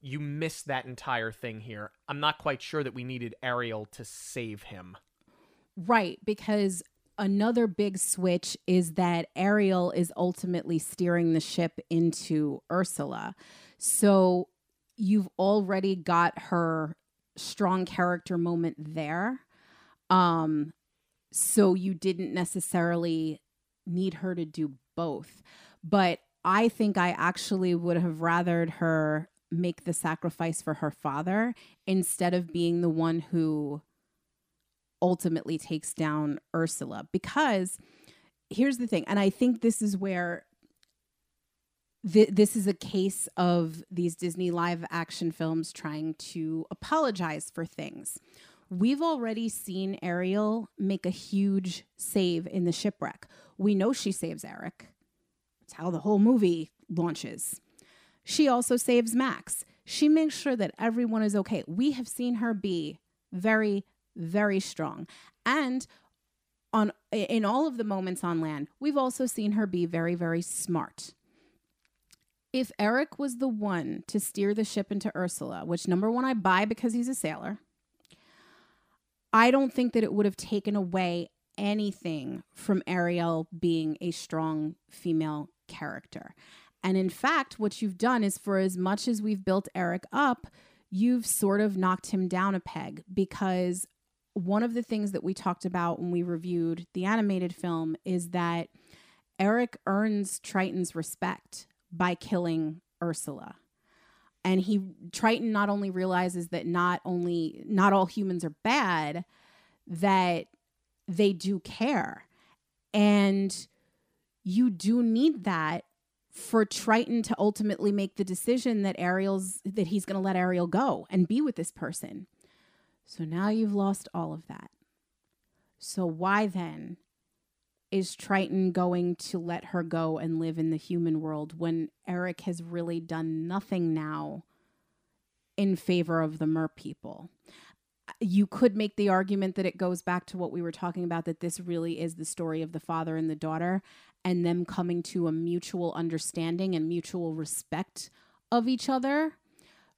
[SPEAKER 3] You miss that entire thing here. I'm not quite sure that we needed Ariel to save him.
[SPEAKER 4] Right, because another big switch is that Ariel is ultimately steering the ship into Ursula. So you've already got her strong character moment there. Um so you didn't necessarily need her to do both. But I think I actually would have rathered her make the sacrifice for her father instead of being the one who ultimately takes down Ursula. Because here's the thing, and I think this is where th- this is a case of these Disney live action films trying to apologize for things. We've already seen Ariel make a huge save in the shipwreck. We know she saves Eric. It's how the whole movie launches. She also saves Max. She makes sure that everyone is okay. We have seen her be very, very strong. And on in all of the moments on land, we've also seen her be very, very smart. If Eric was the one to steer the ship into Ursula, which number one I buy because he's a sailor, I don't think that it would have taken away anything from Ariel being a strong female character. And in fact, what you've done is for as much as we've built Eric up, you've sort of knocked him down a peg because one of the things that we talked about when we reviewed the animated film is that Eric earns Triton's respect by killing Ursula. And he Triton not only realizes that not only not all humans are bad, that they do care. And you do need that for Triton to ultimately make the decision that Ariel's that he's going to let Ariel go and be with this person. So now you've lost all of that. So why then is Triton going to let her go and live in the human world when Eric has really done nothing now in favor of the mer people? You could make the argument that it goes back to what we were talking about that this really is the story of the father and the daughter and them coming to a mutual understanding and mutual respect of each other.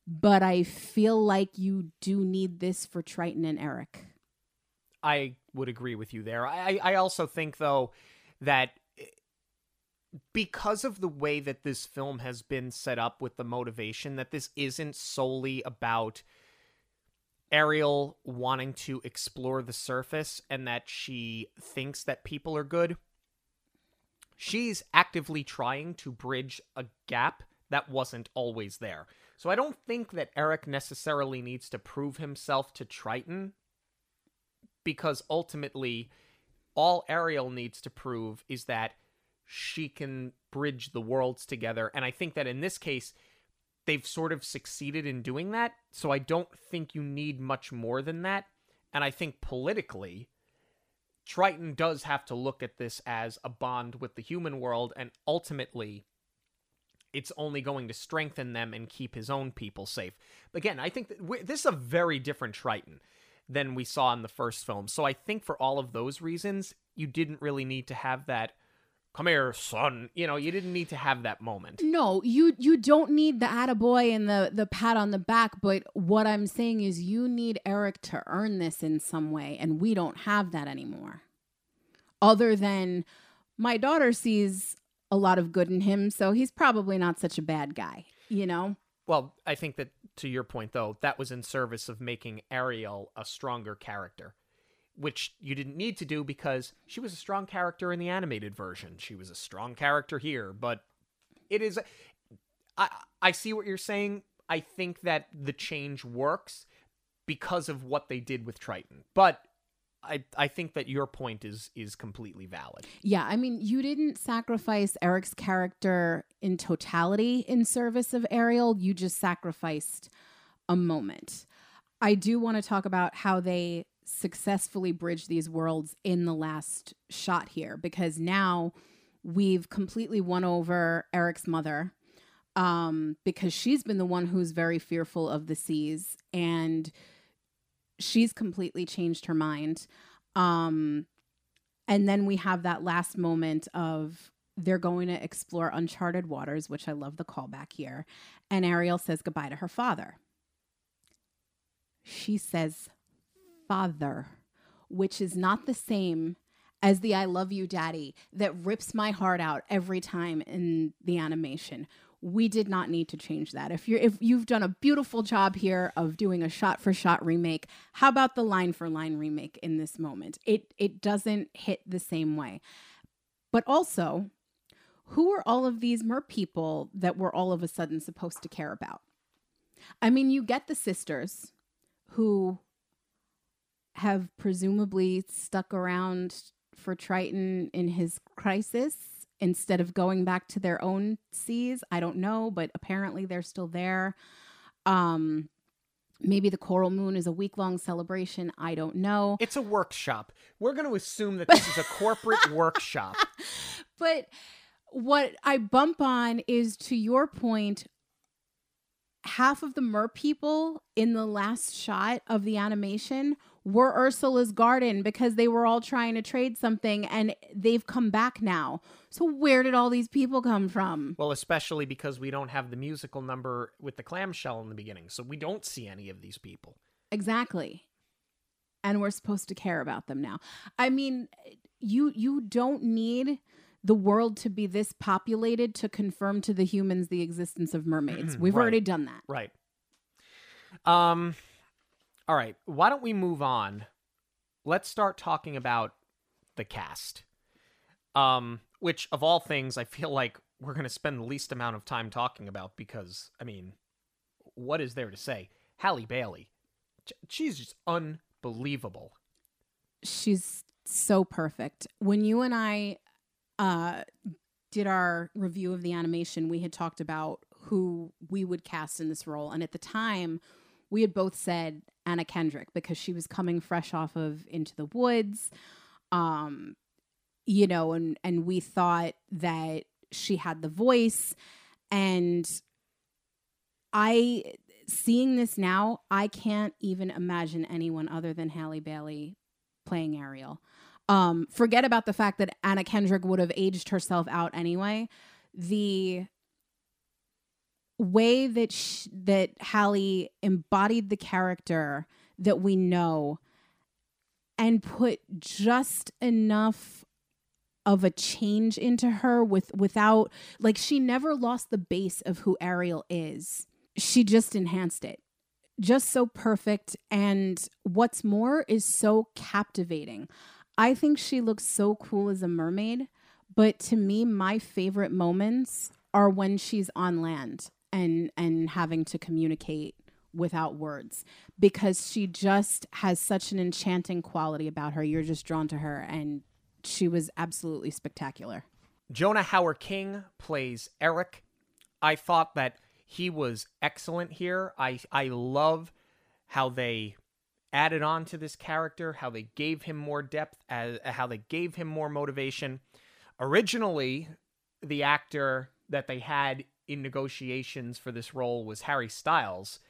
[SPEAKER 4] But I feel like you do need this for Triton and Eric.
[SPEAKER 3] I would agree with you there. I, I also think, though, that eh, because of the way that this film has been set up with the motivation, that this isn't solely about Ariel wanting to explore the surface and that she thinks that people are good. She's actively trying to bridge a gap that wasn't always there. So I don't think that Eric necessarily needs to prove himself to Triton because ultimately all Ariel needs to prove is that she can bridge the worlds together. And I think that in this case, they've sort of succeeded in doing that. So I don't think you need much more than that. And I think politically, Triton does have to look at this as a bond with the human world, and ultimately, it's only going to strengthen them and keep his own people safe. Again, I think that this is a very different Triton than we saw in the first film. So I think for all of those reasons, you didn't really need to have that come here son you know you didn't need to have that moment
[SPEAKER 4] No, you you don't need the attaboy and the the pat on the back, but what I'm saying is you need Eric to earn this in some way, and we don't have that anymore. Other than my daughter sees a lot of good in him, so he's probably not such a bad guy, you know?
[SPEAKER 3] well i think that to your point though that was in service of making ariel a stronger character which you didn't need to do because she was a strong character in the animated version she was a strong character here but it is i i see what you're saying i think that the change works because of what they did with triton but I I think that your point is is completely valid.
[SPEAKER 4] Yeah, I mean, you didn't sacrifice Eric's character in totality in service of Ariel. You just sacrificed a moment. I do want to talk about how they successfully bridge these worlds in the last shot here because now we've completely won over Eric's mother um, because she's been the one who's very fearful of the seas and she's completely changed her mind. Um, and then we have that last moment of they're going to explore uncharted waters, which I love the callback here. And Ariel says goodbye to her father. She says, Father, which is not the same as the I love you, daddy, that rips my heart out every time in the animation we did not need to change that. If you're if you've done a beautiful job here of doing a shot for shot remake, how about the line for line remake in this moment? It it doesn't hit the same way. But also, who are all of these mer people that we're all of a sudden supposed to care about? I mean, you get the sisters who have presumably stuck around for Triton in his crisis instead of going back to their own seas. I don't know, but apparently they're still there. Um, maybe the coral moon is a week long celebration. I don't know.
[SPEAKER 3] It's a workshop. We're going to assume that this is a corporate workshop.
[SPEAKER 4] But what I bump on is to your point, half of the mer people in the last shot of the animation were Ursula's garden because they were all trying to trade something and they've come back now. So where did all these people come from?
[SPEAKER 3] Well, especially because we don't have the musical number with the clamshell in the beginning. So we don't see any of these people.
[SPEAKER 4] Exactly. And we're supposed to care about them now. I mean, you you don't need the world to be this populated to confirm to the humans the existence of mermaids. We've
[SPEAKER 3] Right.
[SPEAKER 4] already done that.
[SPEAKER 3] Right. Um all right, why don't we move on? Let's start talking about the cast. Um which of all things I feel like we're going to spend the least amount of time talking about because I mean, what is there to say? Halle Bailey. She's just unbelievable.
[SPEAKER 4] she's so perfect. When you and I uh, did our review of the animation, we had talked about who we would cast in this role. And at the time, we had both said Anna Kendrick because she was coming fresh off of Into the Woods. Um, you know, and and we thought that she had the voice and I seeing this now, I can't even imagine anyone other than Halle Bailey playing Ariel. Um, forget about the fact that Anna Kendrick would have aged herself out anyway. The way that sh- that Halle embodied the character that we know and put just enough of a change into her with without like she never lost the base of who Ariel is. She just enhanced it. Just so perfect and what's more is so captivating. I think she looks so cool as a mermaid, but to me my favorite moments are when she's on land and and having to communicate without words because she just has such an enchanting quality about her. You're just drawn to her and she was absolutely spectacular.
[SPEAKER 3] Jonah Hauer-King plays Eric. I thought that he was excellent here. I I love how they added on to this character, how they gave him more depth, as how they gave him more motivation. Originally, the actor that they had in negotiations for this role was Harry Styles,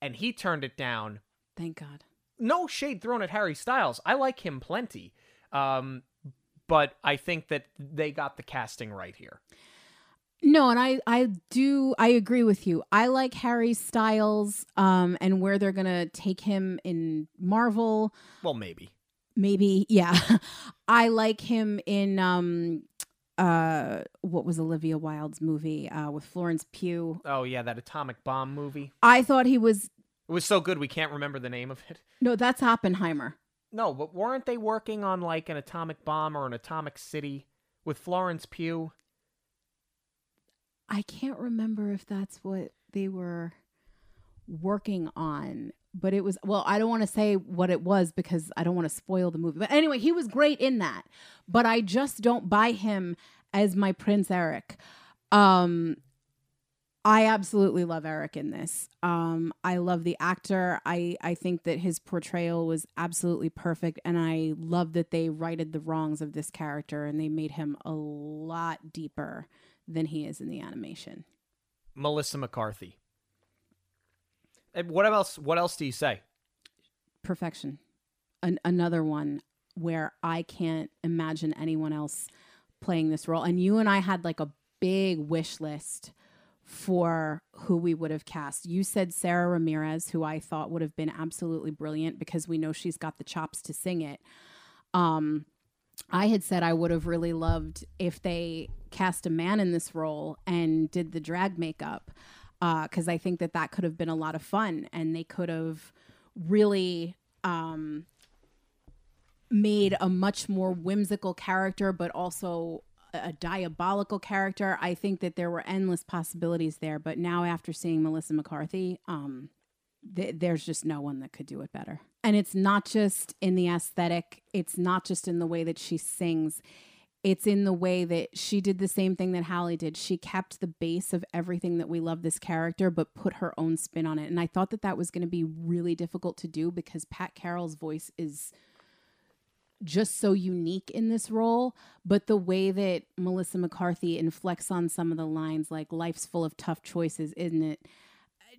[SPEAKER 3] and he turned it down
[SPEAKER 4] Thank God.
[SPEAKER 3] no shade thrown at Harry Styles. I like him plenty. Um, but I think that they got the casting right here.
[SPEAKER 4] No, and I I do I agree with you. I like Harry Styles um and where they're going to take him in Marvel.
[SPEAKER 3] Well, maybe.
[SPEAKER 4] Maybe, yeah. I like him in um uh what was Olivia Wilde's movie uh with Florence Pugh.
[SPEAKER 3] Oh yeah, that atomic bomb movie.
[SPEAKER 4] I thought he was
[SPEAKER 3] It was so good we can't remember the name of it.
[SPEAKER 4] No, that's Oppenheimer.
[SPEAKER 3] No, but weren't they working on like an atomic bomb or an atomic city with Florence Pugh?
[SPEAKER 4] I can't remember if that's what they were working on. but it was well i don't want to say what it was because i don't want to spoil the movie but anyway he was great in that but i just don't buy him as my prince eric um i absolutely love eric in this um i love the actor i i think that his portrayal was absolutely perfect and i love that they righted the wrongs of this character and they made him a lot deeper than he is in the animation
[SPEAKER 3] Melissa McCarthy. And what else? What else do you say?
[SPEAKER 4] perfection An- another one where i can't imagine anyone else playing this role and you and i had like a big wish list for who we would have cast you said sara ramirez who i thought would have been absolutely brilliant because we know she's got the chops to sing it um I had said I would have really loved if they cast a man in this role and did the drag makeup because I think that that could have been a lot of fun and they could have really um, made a much more whimsical character, but also a diabolical character. I think that there were endless possibilities there. But now, after seeing Melissa McCarthy, um, th- there's just no one that could do it better. And it's not just in the aesthetic, it's not just in the way that she sings. It's in the way that she did the same thing that Halle did. She kept the base of everything that we love this character, but put her own spin on it. And I thought that that was going to be really difficult to do because Pat Carroll's voice is just so unique in this role. But the way that Melissa McCarthy inflects on some of the lines, like life's full of tough choices, isn't it?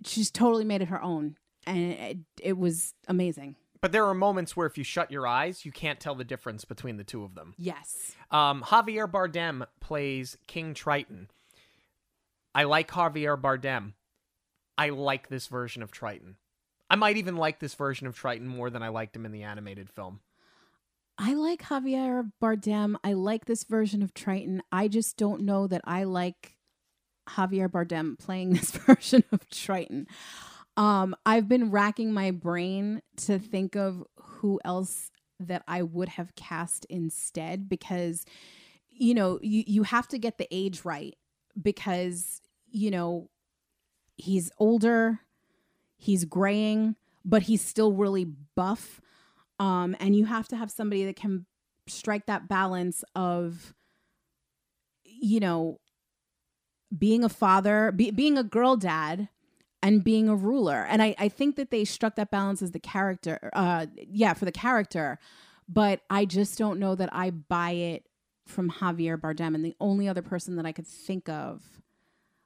[SPEAKER 4] She's totally made it her own. And it, it was amazing.
[SPEAKER 3] But there are moments where if you shut your eyes, you can't tell the difference between the two of them.
[SPEAKER 4] Yes.
[SPEAKER 3] Um, Javier Bardem plays King Triton. I like Javier Bardem. I like this version of Triton. I might even like this version of Triton more than I liked him in the animated film.
[SPEAKER 4] I like Javier Bardem. I like this version of Triton. I just don't know that I like Javier Bardem playing this version of Triton. Um, I've been racking my brain to think of who else that I would have cast instead because, you know, you, you have to get the age right because, you know, he's older, he's graying, but he's still really buff. Um, and you have to have somebody that can strike that balance of, you know, being a father, be, being a girl dad, and being a ruler. And I, I think that they struck that balance as the character, uh, yeah, for the character. But I just don't know that I buy it from Javier Bardem. And the only other person that I could think of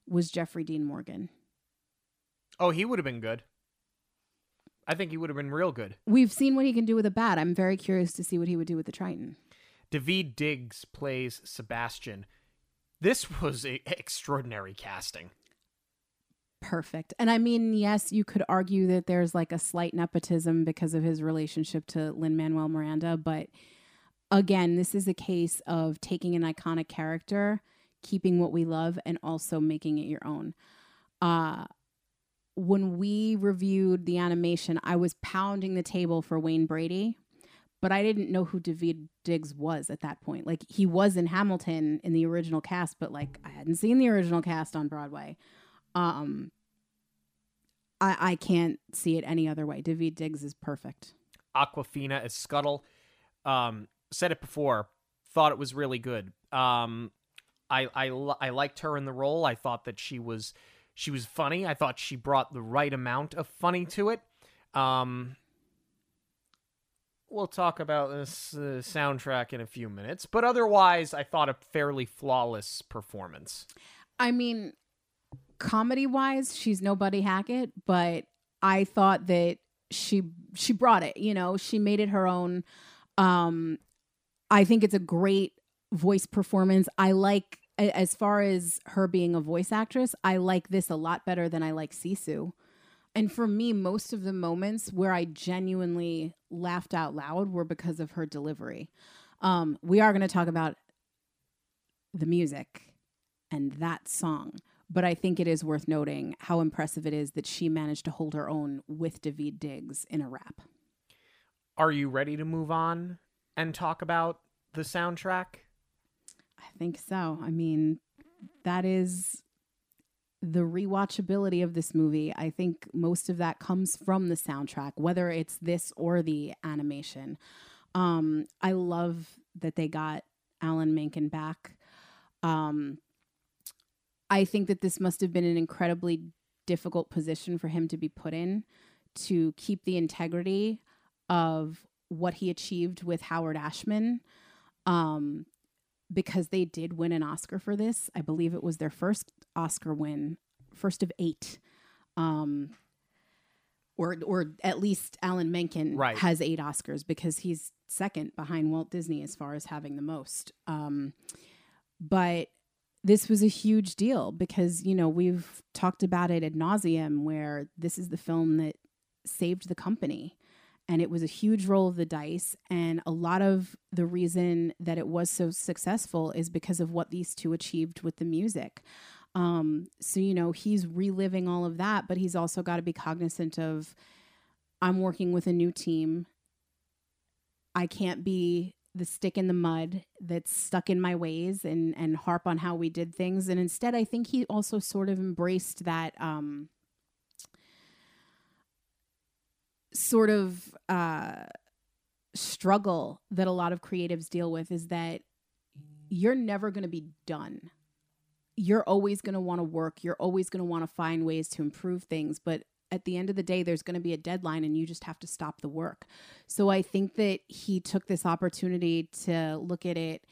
[SPEAKER 4] was Jeffrey Dean Morgan.
[SPEAKER 3] Oh, he would have been good. I think he would have been real good.
[SPEAKER 4] We've seen what he can do with a bat. I'm very curious to see what he would do with the Triton.
[SPEAKER 3] Daveed Diggs plays Sebastian. This was a extraordinary casting.
[SPEAKER 4] Perfect. And I mean, yes, you could argue that there's like a slight nepotism because of his relationship to Lin Manuel Miranda, but again, this is a case of taking an iconic character, keeping what we love, and also making it your own. Uh, when we reviewed the animation, I was pounding the table for Wayne Brady, but I didn't know who Daveed Diggs was at that point. Like he was in Hamilton in the original cast, but like I hadn't seen the original cast on Broadway. Um, I I can't see it any other way. Daveed Diggs is perfect.
[SPEAKER 3] Awkwafina as Scuttle. Um, said it before. Thought it was really good. Um, I I I liked her in the role. I thought that she was she was funny. I thought she brought the right amount of funny to it. Um, we'll talk about this uh, soundtrack in a few minutes, but otherwise, I thought a fairly flawless performance.
[SPEAKER 4] I mean, comedy wise, she's no Buddy Hackett, but I thought that she she brought it. You know, she made it her own. Um, I think it's a great voice performance. I like as far as her being a voice actress, I like this a lot better than I like Sisu. And for me, most of the moments where I genuinely laughed out loud were because of her delivery. Um, we are going to talk about the music and that song. But I think it is worth noting how impressive it is that she managed to hold her own with Daveed Diggs in a rap.
[SPEAKER 3] Are you ready to move on and talk about the soundtrack?
[SPEAKER 4] I think so. I mean, that is the rewatchability of this movie, I think most of that comes from the soundtrack, whether it's this or the animation. Um, I love that they got Alan Menken back. Um, I think that this must have been an incredibly difficult position for him to be put in to keep the integrity of what he achieved with Howard Ashman. Um, because they did win an Oscar for this. I believe it was their first Oscar win, first of eight. Um, or, or at least Alan Menken
[SPEAKER 3] Right.
[SPEAKER 4] has eight Oscars because he's second behind Walt Disney as far as having the most. Um, but this was a huge deal because you know we've talked about it ad nauseum where this is the film that saved the company. And it was a huge roll of the dice. And a lot of the reason that it was so successful is because of what these two achieved with the music. Um, so you know he's reliving all of that but he's also got to be cognizant of i'm working with a new team. I can't be the stick in the mud that's stuck in my ways and and harp on how we did things. And instead i think he also sort of embraced that um sort of uh struggle that a lot of creatives deal with is that you're never going to be done. You're always going to want to work. You're always going to want to find ways to improve things. But at the end of the day there's going to be a deadline and you just have to stop the work. So i think that he took this opportunity to look at it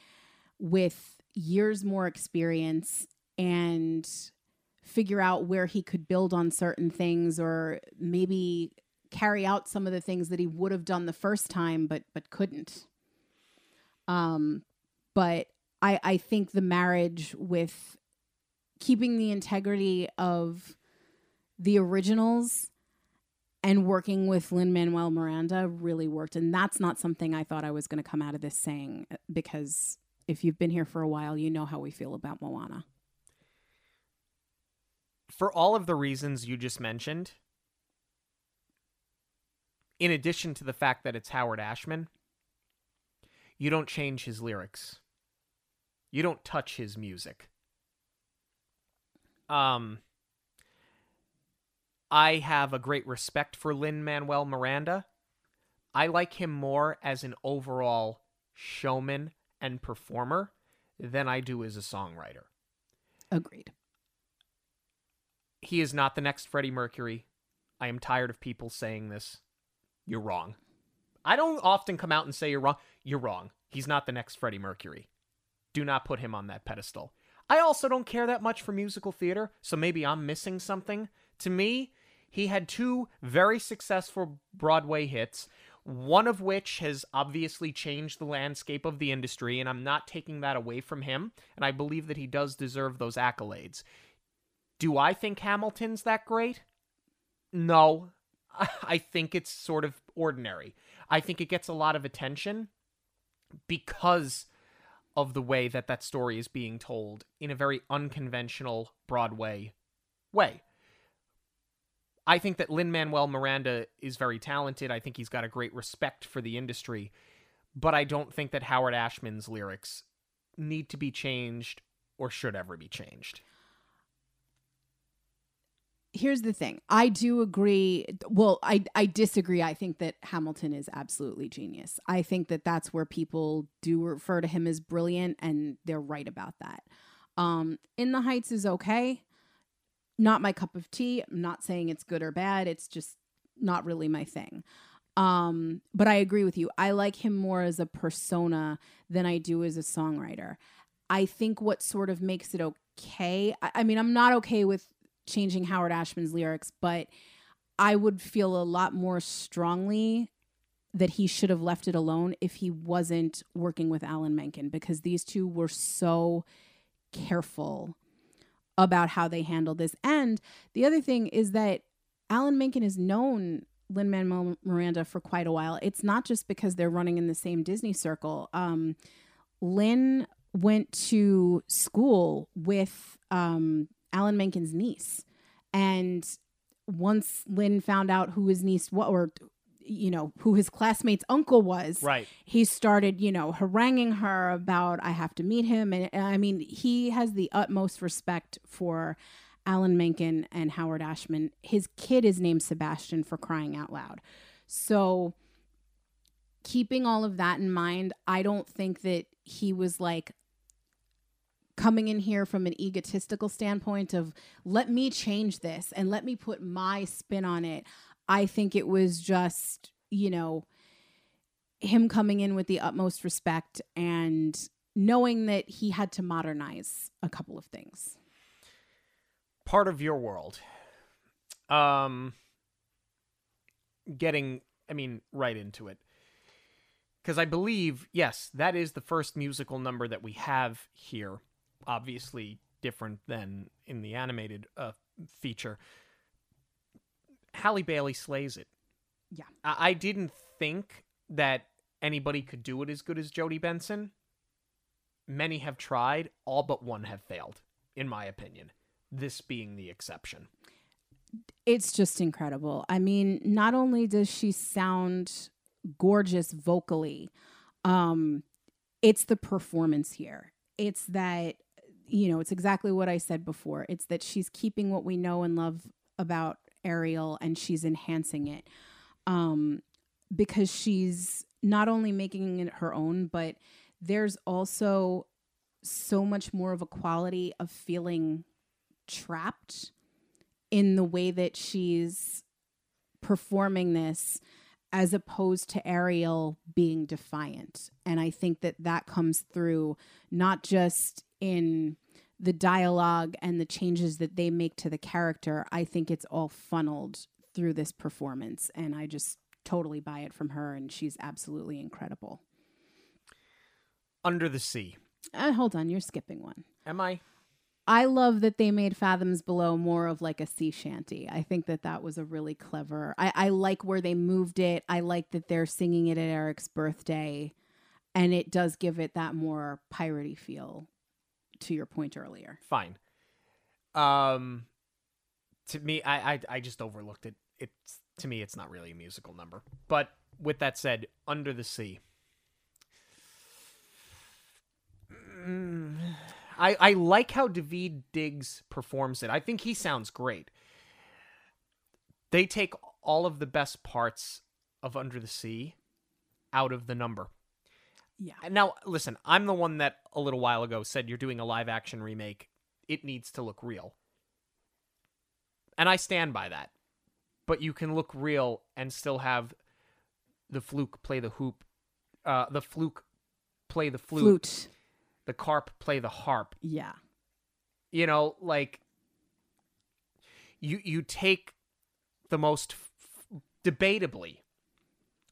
[SPEAKER 4] with years more experience and figure out where he could build on certain things or maybe carry out some of the things that he would have done the first time but but couldn't. Um but i i think the marriage with keeping the integrity of the originals and working with Lin Manuel Miranda really worked. And that's not something I thought I was going to come out of this saying because if you've been here for a while, you know how we feel about Moana.
[SPEAKER 3] For all of the reasons you just mentioned, in addition to the fact that it's Howard Ashman, you don't change his lyrics. You don't touch his music. Um I have a great respect for Lin Manuel Miranda. I like him more as an overall showman and performer than I do as a songwriter.
[SPEAKER 4] Agreed.
[SPEAKER 3] He is not the next Freddie Mercury. I am tired of people saying this. You're wrong. I don't often come out and say you're wrong. You're wrong. He's not the next Freddie Mercury. Do not put him on that pedestal. I also don't care that much for musical theater, so maybe I'm missing something. To me, he had two very successful Broadway hits, one of which has obviously changed the landscape of the industry, and I'm not taking that away from him, and I believe that he does deserve those accolades. Do I think Hamilton's that great? No. I think it's sort of ordinary. I think it gets a lot of attention because of the way that that story is being told in a very unconventional Broadway way. I think that Lin Manuel Miranda is very talented. I think he's got a great respect for the industry, but I don't think that Howard Ashman's lyrics need to be changed or should ever be changed.
[SPEAKER 4] Here's the thing. I do agree. Well, I I disagree. I think that Hamilton is absolutely genius. I think that that's where people do refer to him as brilliant and they're right about that. Um In the Heights is okay. Not my cup of tea. I'm not saying it's good or bad. It's just not really my thing. Um, but I agree with you. I like him more as a persona than I do as a songwriter. I think what sort of makes it okay. I, I mean, I'm not okay with changing Howard Ashman's lyrics, but I would feel a lot more strongly that he should have left it alone if he wasn't working with Alan Menken because these two were so careful about how they handled this. And the other thing is that Alan Menken has known Lin Manuel Miranda for quite a while. It's not just because they're running in the same Disney circle. Um, Lin went to school with um, Alan Menken's niece, and once Lin found out who his niece was, or you know who his classmate's uncle was,
[SPEAKER 3] Right.
[SPEAKER 4] he started, you know, haranguing her about I have to meet him, and, and I mean he has the utmost respect for Alan Menken and Howard Ashman. His kid is named Sebastian for crying out loud. So, keeping all of that in mind, I don't think that he was like coming in here from an egotistical standpoint of let me change this and let me put my spin on it. I think it was just, you know, him coming in with the utmost respect and knowing that he had to modernize a couple of things.
[SPEAKER 3] Part of your world. Um getting I mean right into it. Cuz I believe yes, that is the first musical number that we have here. Obviously different than in the animated uh, feature. Halle Bailey slays it.
[SPEAKER 4] Yeah.
[SPEAKER 3] I, I didn't think that anybody could do it as good as Jodi Benson. Many have tried, all but one have failed, in my opinion. This being the exception.
[SPEAKER 4] It's just incredible. I mean, not only does she sound gorgeous vocally, um, it's the performance here. It's that, you know, it's exactly what I said before. It's that she's keeping what we know and love about Ariel and she's enhancing it. Um, because she's not only making it her own, but there's also so much more of a quality of feeling trapped in the way that she's performing this as opposed to Ariel being defiant. And I think that that comes through not just in the dialogue and the changes that they make to the character. I think it's all funneled through this performance. And I just totally buy it from her. And she's absolutely incredible.
[SPEAKER 3] Under the Sea.
[SPEAKER 4] Uh, hold on, you're skipping one.
[SPEAKER 3] Am I?
[SPEAKER 4] I love that they made Fathoms Below more of like a sea shanty. I think that that was a really clever. I, I like where they moved it. I like that they're singing it at Eric's birthday, and it does give it that more piratey feel. To your point earlier,
[SPEAKER 3] Fine. Um, to me, I, I I just overlooked it. It's to me, it's not really a musical number. But with that said, Under the Sea. Mm, I, I like how Daveed Diggs performs it. I think he sounds great. They take all of the best parts of Under the Sea out of the number.
[SPEAKER 4] Yeah,
[SPEAKER 3] Now, listen, I'm the one that a little while ago said you're doing a live action remake. It needs to look real. And I stand by that. But you can look real and still have the fluke play the hoop, uh, the fluke play the flute,
[SPEAKER 4] flute.
[SPEAKER 3] the carp play the harp.
[SPEAKER 4] Yeah,
[SPEAKER 3] You know, like you you take the most f- debatably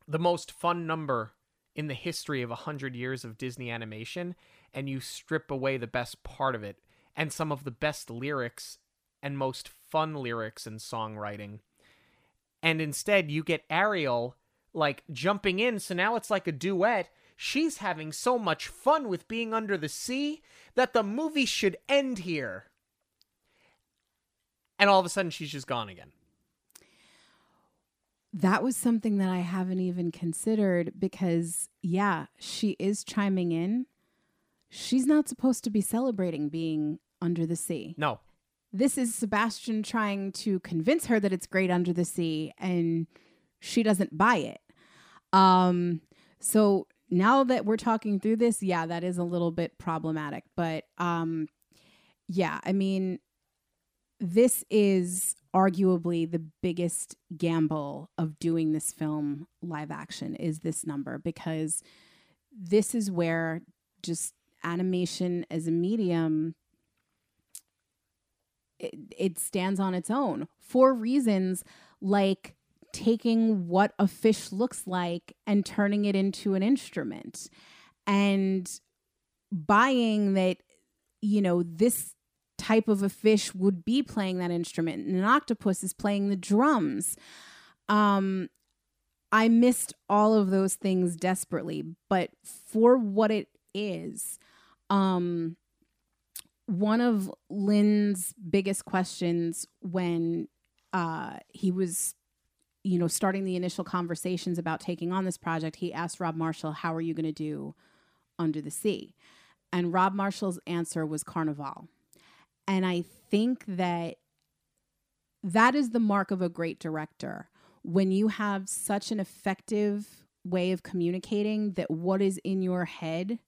[SPEAKER 3] the most fun number in the history of a 100 years of Disney animation and you strip away the best part of it and some of the best lyrics and most fun lyrics and songwriting. And instead you get Ariel like jumping in so now it's like a duet. She's having so much fun with being under the sea that the movie should end here. And all of a sudden she's just gone again
[SPEAKER 4] that was something that I haven't even considered because, yeah, she is chiming in. She's not supposed to be celebrating being under the sea.
[SPEAKER 3] no
[SPEAKER 4] this is Sebastian trying to convince her that it's great under the sea and she doesn't buy it. Um so now that we're talking through this, yeah, that is a little bit problematic, but um yeah, I mean this is arguably the biggest gamble of doing this film live action is this number because this is where just animation as a medium it, it stands on its own for reasons like taking what a fish looks like and turning it into an instrument and buying that you know this type of a fish would be playing that instrument and an octopus is playing the drums um i missed all of those things desperately but for what it is um one of Lin's biggest questions when uh, he was, you know, starting the initial conversations about taking on this project, he asked Rob Marshall, "How are you going to do Under the Sea?" And Rob Marshall's answer was Carnival. And I think that that is the mark of a great director. When you have such an effective way of communicating that what is in your head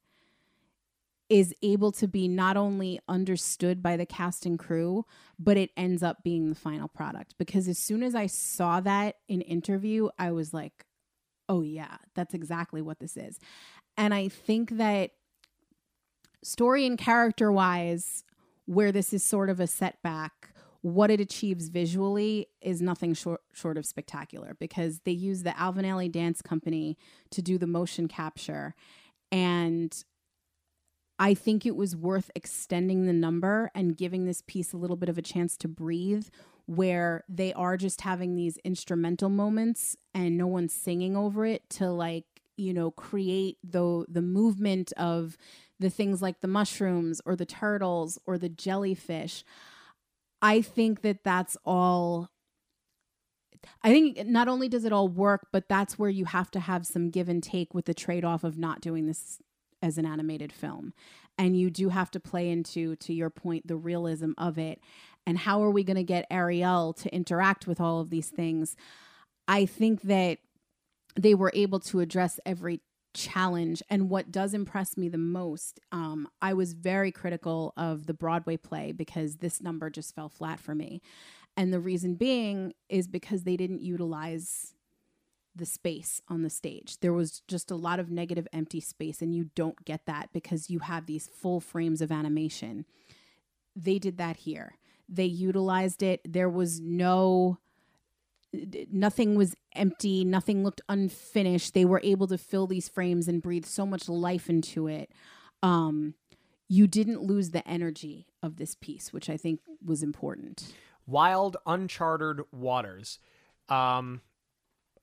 [SPEAKER 4] is able to be not only understood by the cast and crew, but it ends up being the final product. Because as soon as I saw that in interview, I was like, oh, yeah, that's exactly what this is. And I think that story and character wise, where this is sort of a setback, what it achieves visually is nothing short short of spectacular because they use the Alvin Ailey Dance Company to do the motion capture. And I think it was worth extending the number and giving this piece a little bit of a chance to breathe where they are just having these instrumental moments and no one's singing over it to like you know create the the movement of the things like the mushrooms or the turtles or the jellyfish I think that that's all. I think not only does it all work, but that's where you have to have some give and take with the trade off of not doing this as an animated film. And you do have to play into, to your point, the realism of it. And how are we going to get Ariel to interact with all of these things? I think that they were able to address every challenge. And what does impress me the most, um, I was very critical of the Broadway play because this number just fell flat for me. And the reason being is because they didn't utilize the space on the stage. There was just a lot of negative empty space, and you don't get that because you have these full frames of animation. They did that here. They utilized it. There was no nothing was empty, nothing looked unfinished. They were able to fill these frames and breathe so much life into it. Um, you didn't lose the energy of this piece, which I think was important.
[SPEAKER 3] Wild, uncharted waters. Um,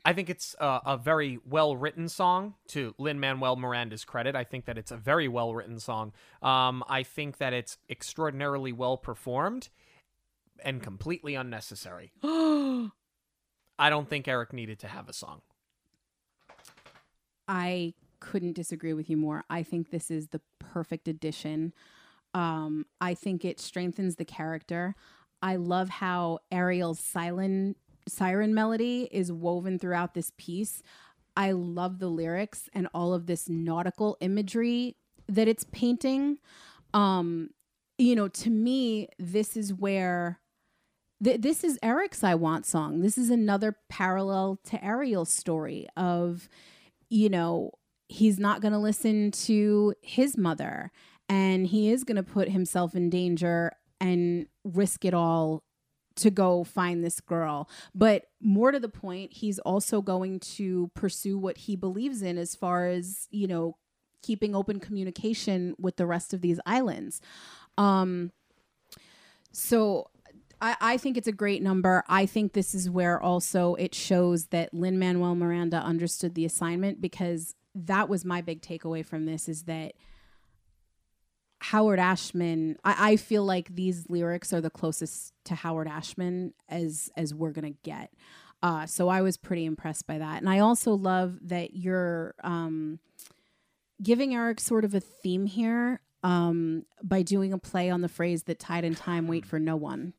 [SPEAKER 3] I think it's a, a very well written song to Lin Manuel Miranda's credit. I think that it's a very well written song. Um, I think that it's extraordinarily well performed and completely unnecessary. I don't think Eric needed to have a song.
[SPEAKER 4] I couldn't disagree with you more. I think this is the perfect addition. Um, I think it strengthens the character. I love how Ariel's siren siren melody is woven throughout this piece. I love the lyrics and all of this nautical imagery that it's painting. Um, you know, to me, this is where th- this is Eric's I Want song. This is another parallel to Ariel's story of, you know, he's not going to listen to his mother and he is going to put himself in danger and risk it all to go find this girl. But more to the point, he's also going to pursue what he believes in as far as, you know, keeping open communication with the rest of these islands. Um so I, I think it's a great number. I think this is where also it shows that Lin Manuel Miranda understood the assignment because that was my big takeaway from this is that Howard Ashman, I, I, feel like these lyrics are the closest to Howard Ashman as as we're gonna get. Uh, so I was pretty impressed by that, and I also love that you're um, giving Eric sort of a theme here um, by doing a play on the phrase that "Tide and time wait for no one."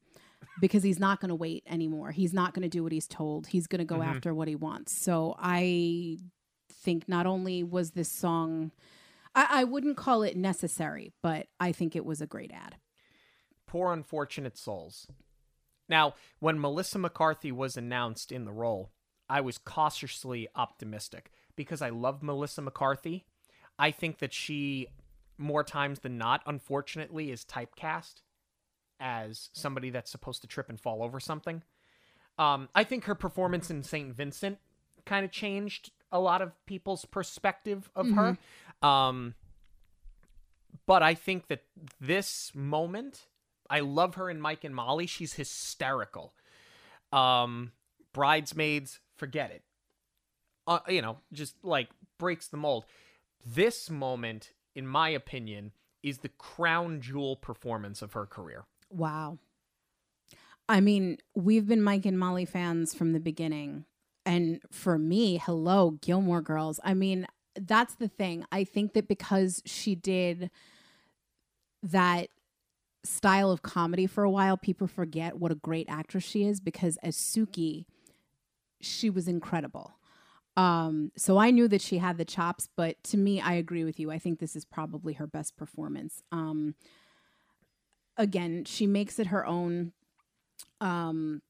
[SPEAKER 4] Because he's not going to wait anymore. He's not going to do what he's told. He's going to go mm-hmm. after what he wants. So I think not only was this song, I, I wouldn't call it necessary, but I think it was a great ad.
[SPEAKER 3] Poor unfortunate souls. Now, when Melissa McCarthy was announced in the role, I was cautiously optimistic because I love Melissa McCarthy. I think that she, more times than not, unfortunately, is typecast as somebody that's supposed to trip and fall over something. Um, I think her performance in St. Vincent kind of changed a lot of people's perspective of mm-hmm. her. Um, but I think that this moment, I love her in Mike and Molly. She's hysterical. Um, bridesmaids, forget it. Uh, you know, just like breaks the mold. This moment, in my opinion, is the crown jewel performance of her career.
[SPEAKER 4] Wow. I mean, we've been Mike and Molly fans from the beginning. And for me, hello, Gilmore Girls. I mean, that's the thing. I think that because she did that style of comedy for a while, people forget what a great actress she is because as Sookie, she was incredible. Um, so I knew that she had the chops, but to me, I agree with you. I think this is probably her best performance. Um, again, she makes it her own. Um,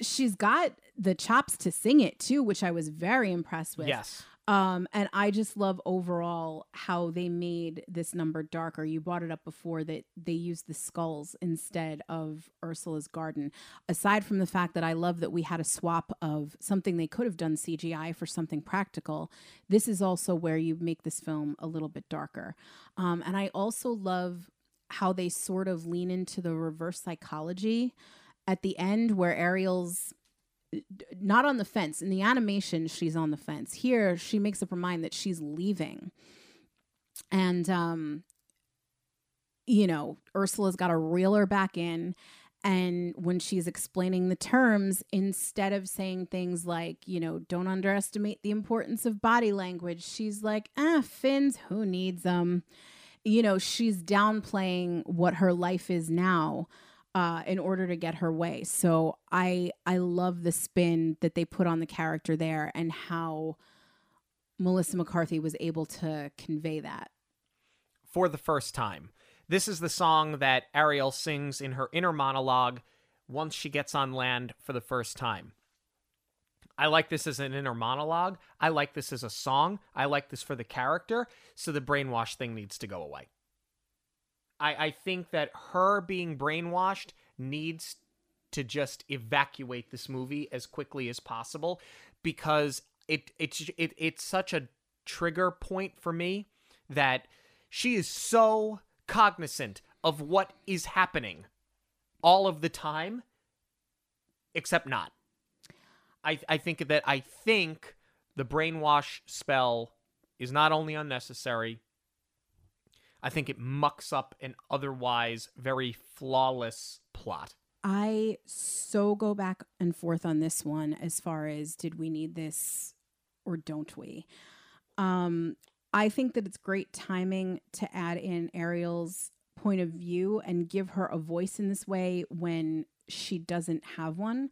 [SPEAKER 4] she's got the chops to sing it too, which I was very impressed with.
[SPEAKER 3] Yes.
[SPEAKER 4] Um, and I just love overall how they made this number darker. You brought it up before that they used the skulls instead of Ursula's garden. Aside from the fact that I love that we had a swap of something they could have done CGI for something practical, this is also where you make this film a little bit darker. Um, and I also love how they sort of lean into the reverse psychology at the end where Ariel's not on the fence. In the animation, she's on the fence. Here, she makes up her mind that she's leaving. And, um, you know, Ursula's got to reel her back in. And when she's explaining the terms, instead of saying things like, you know, don't underestimate the importance of body language, she's like, ah, fins, who needs them? You know, she's downplaying what her life is now uh, in order to get her way. So I I love the spin that they put on the character there and how Melissa McCarthy was able to convey that.
[SPEAKER 3] For the first time. This is the song that Ariel sings in her inner monologue once she gets on land for the first time. I like this as an inner monologue. I like this as a song. I like this for the character. So the brainwash thing needs to go away. I, I think that her being brainwashed needs to just evacuate this movie as quickly as possible because it it's it, it's such a trigger point for me that she is so cognizant of what is happening all of the time except not i i think that i think the brainwash spell is not only unnecessary I think it mucks up an otherwise very flawless plot.
[SPEAKER 4] I so go back and forth on this one as far as did we need this or don't we? Um, I think that it's great timing to add in Ariel's point of view and give her a voice in this way when she doesn't have one.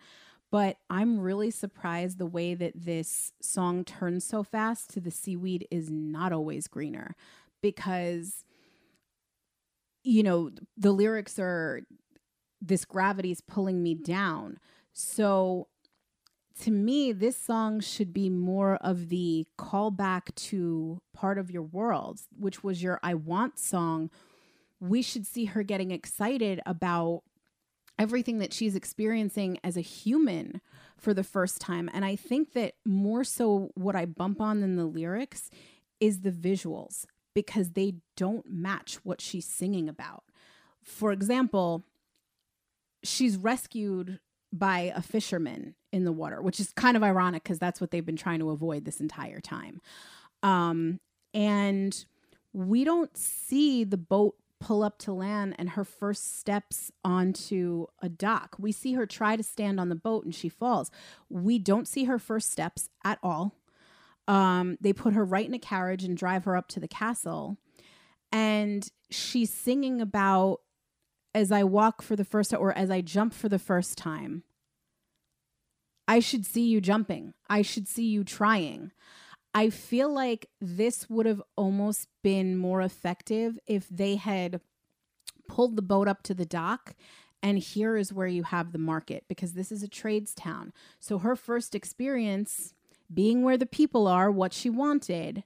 [SPEAKER 4] But I'm really surprised the way that this song turns so fast to the seaweed is not always greener because you know, the lyrics are this gravity is pulling me down. So to me, this song should be more of the callback to part of your world, which was your I Want song. We should see her getting excited about everything that she's experiencing as a human for the first time. And I think that more so what I bump on than the lyrics is the visuals because they don't match what she's singing about. For example, she's rescued by a fisherman in the water, which is kind of ironic because that's what they've been trying to avoid this entire time. Um, and we don't see the boat pull up to land and her first steps onto a dock. We see her try to stand on the boat and she falls. We don't see her first steps at all. Um, they put her right in a carriage and drive her up to the castle. And she's singing about as I walk for the first or as I jump for the first time. I should see you jumping. I should see you trying. I feel like this would have almost been more effective if they had pulled the boat up to the dock and here is where you have the market because this is a trades town. So her first experience being where the people are, what she wanted,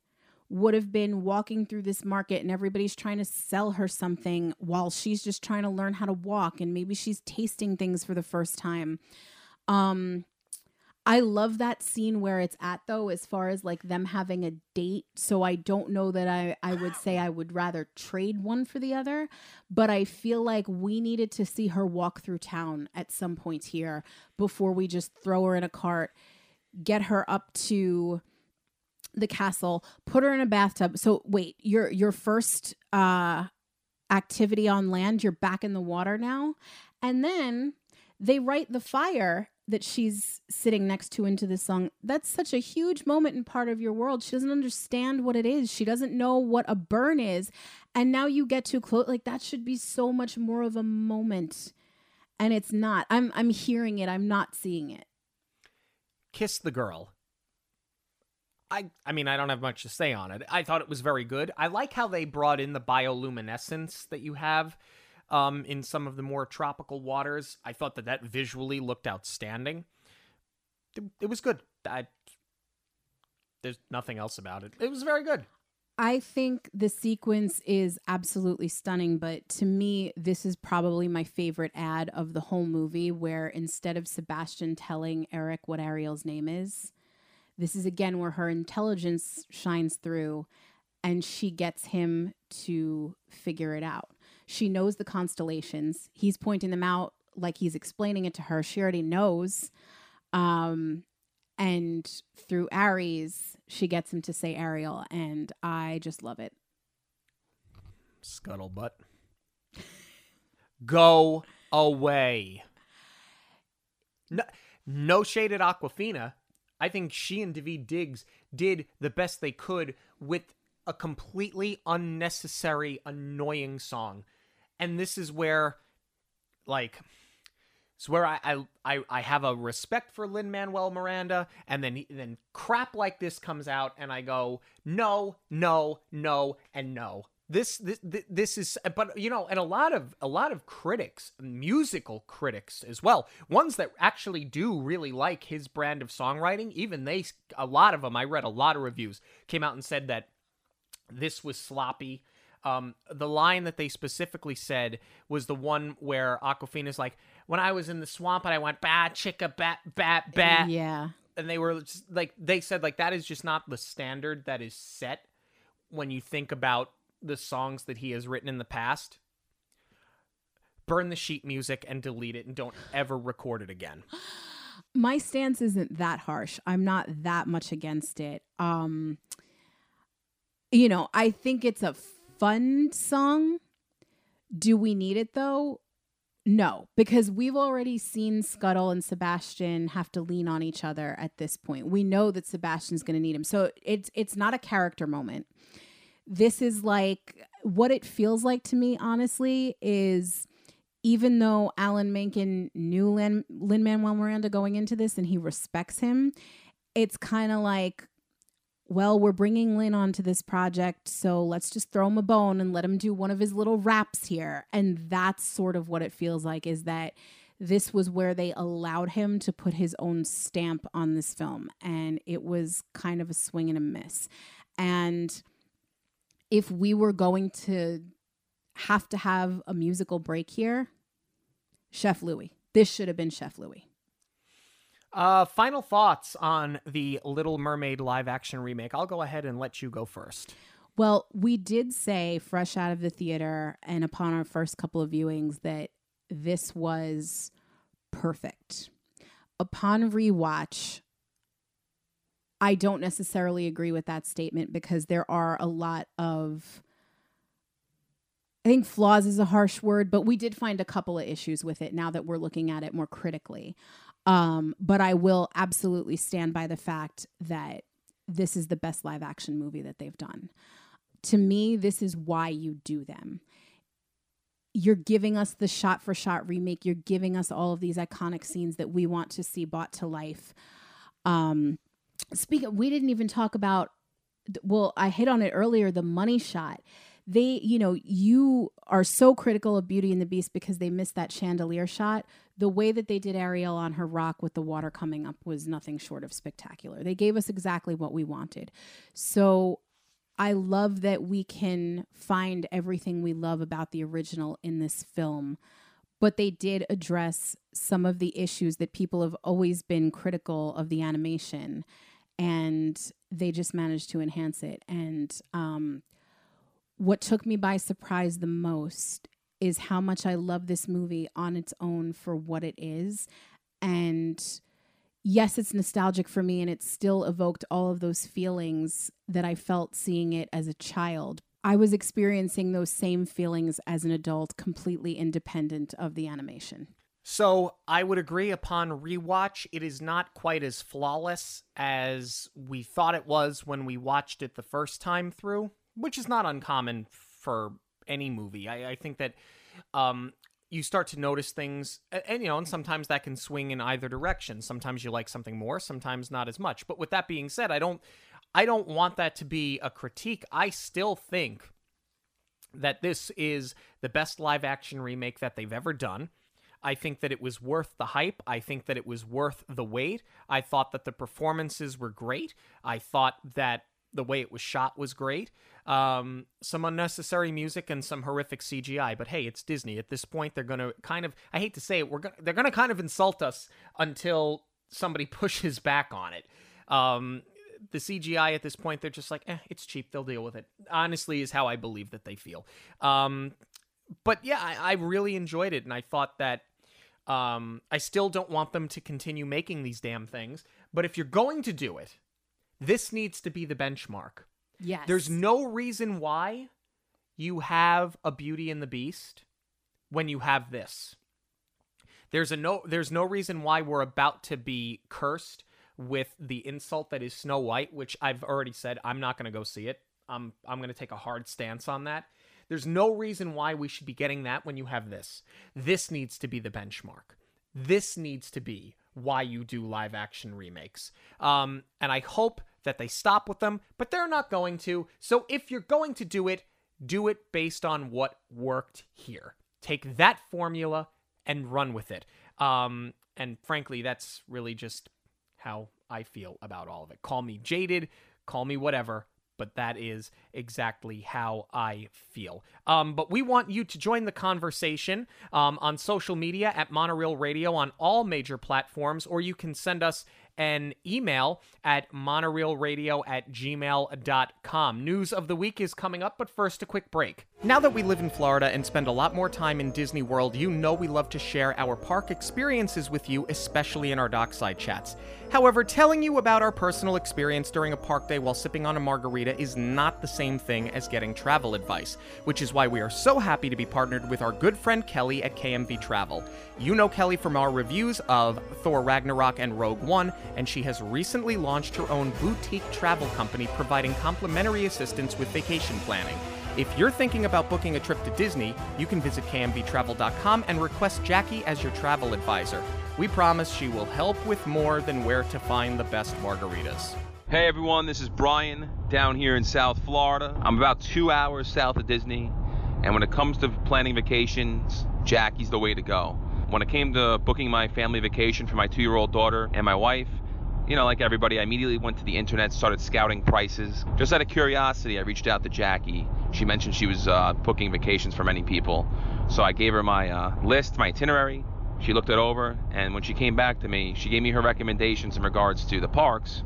[SPEAKER 4] would have been walking through this market and everybody's trying to sell her something while she's just trying to learn how to walk and maybe she's tasting things for the first time. Um I love that scene where it's at though as far as like them having a date. So I don't know that I I would say I would rather trade one for the other, but I feel like we needed to see her walk through town at some point here before we just throw her in a cart get her up to the castle, put her in a bathtub. So wait, your your first uh activity on land, you're back in the water now. And then they write the fire that she's sitting next to into this song. That's such a huge moment and part of your world. She doesn't understand what it is. She doesn't know what a burn is. And now you get too close. Like that should be so much more of a moment. And it's not. I'm I'm hearing it. I'm not seeing it.
[SPEAKER 3] Kiss the Girl. I I mean I don't have much to say on it. I thought it was very good. I like how they brought in the bioluminescence that you have um, in some of the more tropical waters. I thought that that visually looked outstanding. It, it was good. I, there's nothing else about it. It was very good.
[SPEAKER 4] I think the sequence is absolutely stunning, but to me, this is probably my favorite ad of the whole movie where instead of Sebastian telling Eric what Ariel's name is, this is again where her intelligence shines through and she gets him to figure it out. She knows the constellations. He's pointing them out like he's explaining it to her. She already knows. Um, and through Aries, she gets him to say Ariel, and I just love it.
[SPEAKER 3] Scuttlebutt. Go away. No, no shade at Awkwafina. I think she and Daveed Diggs did the best they could with a completely unnecessary, annoying song. And this is where, like, it's where I, I I have a respect for Lin Manuel Miranda, and then then crap like this comes out, and I go no, no, no, and no. This this this is, but you know, and a lot of a lot of critics, musical critics as well, ones that actually do really like his brand of songwriting. Even they, a lot of them, I read a lot of reviews, came out and said that this was sloppy. Um, the line that they specifically said was the one where Awkwafina's like, when I was in the swamp and I went bat chicka bat bat bat.
[SPEAKER 4] Yeah.
[SPEAKER 3] And they were just, like they said like that is just not the standard that is set when you think about the songs that he has written in the past. Burn the sheet music and delete it and don't ever record it again.
[SPEAKER 4] My stance isn't that harsh. I'm not that much against it. Um you know, I think it's a fun song. Do we need it though? No, because we've already seen Scuttle and Sebastian have to lean on each other at this point. We know that Sebastian's going to need him. So it's it's not a character moment. This is like what it feels like to me honestly is even though Alan Menken knew Lin Manuel Miranda going into this and he respects him, it's kind of like well, we're bringing Lin onto this project, so let's just throw him a bone and let him do one of his little raps here. And that's sort of what it feels like is that this was where they allowed him to put his own stamp on this film. And it was kind of a swing and a miss. And if we were going to have to have a musical break here, Chef Louis. This should have been Chef Louis.
[SPEAKER 3] Uh, final thoughts on the Little Mermaid live action remake. I'll go ahead and let you go first.
[SPEAKER 4] Well, we did say fresh out of the theater and upon our first couple of viewings that this was perfect. Upon rewatch, I don't necessarily agree with that statement because there are a lot of I think flaws is a harsh word, but we did find a couple of issues with it now that we're looking at it more critically. Um, but I will absolutely stand by the fact that this is the best live action movie that they've done. To me, this is why you do them. You're giving us the shot for shot remake. You're giving us all of these iconic scenes that we want to see brought to life. Um, speak. We didn't even talk about. Well, I hit on it earlier. The money shot they, you know, you are so critical of Beauty and the Beast because they missed that chandelier shot. The way that they did Ariel on her rock with the water coming up was nothing short of spectacular. They gave us exactly what we wanted. So I love that we can find everything we love about the original in this film. But they did address some of the issues that people have always been critical of the animation. And they just managed to enhance it. And um, what took me by surprise the most is how much I love this movie on its own for what it is. And yes, it's nostalgic for me and it still evoked all of those feelings that I felt seeing it as a child. I was experiencing those same feelings as an adult, completely independent of the animation.
[SPEAKER 3] So I would agree upon rewatch, it is not quite as flawless as we thought it was when we watched it the first time through which is not uncommon for any movie. I, I think that um, you start to notice things, and, you know, and sometimes that can swing in either direction. Sometimes you like something more, sometimes not as much. But with that being said, I don't, I don't want that to be a critique. I still think that this is the best live action remake that they've ever done. I think that it was worth the hype. I think that it was worth the wait. I thought that the performances were great. I thought that the way it was shot was great. Um, some unnecessary music and some horrific CGI, but hey, it's Disney. At this point, they're to kind of, I hate to say it, we're gonna, they're to kind of insult us until somebody pushes back on it. Um, the CGI at this point, they're just like, eh, it's cheap. They'll deal with it. Honestly, is how I believe that they feel. Um, but yeah, I, I really enjoyed it, and I thought that um, I still don't want them to continue making these damn things. But if you're going to do it, this needs to be the benchmark.
[SPEAKER 4] Yes.
[SPEAKER 3] There's no reason why you have a Beauty and the Beast when you have this. There's a no there's no reason why we're about to be cursed with the insult that is Snow White, which I've already said I'm not going to go see it. I'm I'm going to take a hard stance on that. There's no reason why we should be getting that when you have this. This needs to be the benchmark. This needs to be why you do live action remakes. Um, and I hope that they stop with them, but they're not going to. So if you're going to do it, do it based on what worked here. Take that formula and run with it. Um, and frankly, that's really just how I feel about all of it. Call me jaded, call me whatever, but that is exactly how I feel. Um, but we want you to join the conversation um, on social media at Monoreel Radio on all major platforms, or you can send us an email at monoreelradio at gmail.com. News of the week is coming up, but first, a quick break. Now that we live in Florida and spend a lot more time in Disney World, you know we love to share our park experiences with you, especially in our dockside chats. However, telling you about our personal experience during a park day while sipping on a margarita is not the same thing as getting travel advice, which is why we are so happy to be partnered with our good friend Kelly at KMV Travel. You know Kelly from our reviews of Thor Ragnarok and Rogue One, and she has recently launched her own boutique travel company providing complimentary assistance with vacation planning. If you're thinking about booking a trip to Disney, you can visit kmvtravel.com and request Jackie as your travel advisor. We promise she will help with more than where to find the best margaritas.
[SPEAKER 2] Hey everyone, this is Brian down here in South Florida. I'm about two hours south of Disney, and when it comes to planning vacations, Jackie's the way to go. When it came to booking my family vacation for my two year old daughter and my wife, you know, like everybody, I immediately went to the internet, started scouting prices. Just out of curiosity, I reached out to Jackie. She mentioned she was uh, booking vacations for many people. So I gave her my uh, list, my itinerary. She looked it over, and when she came back to me, she gave me her recommendations in regards to the parks.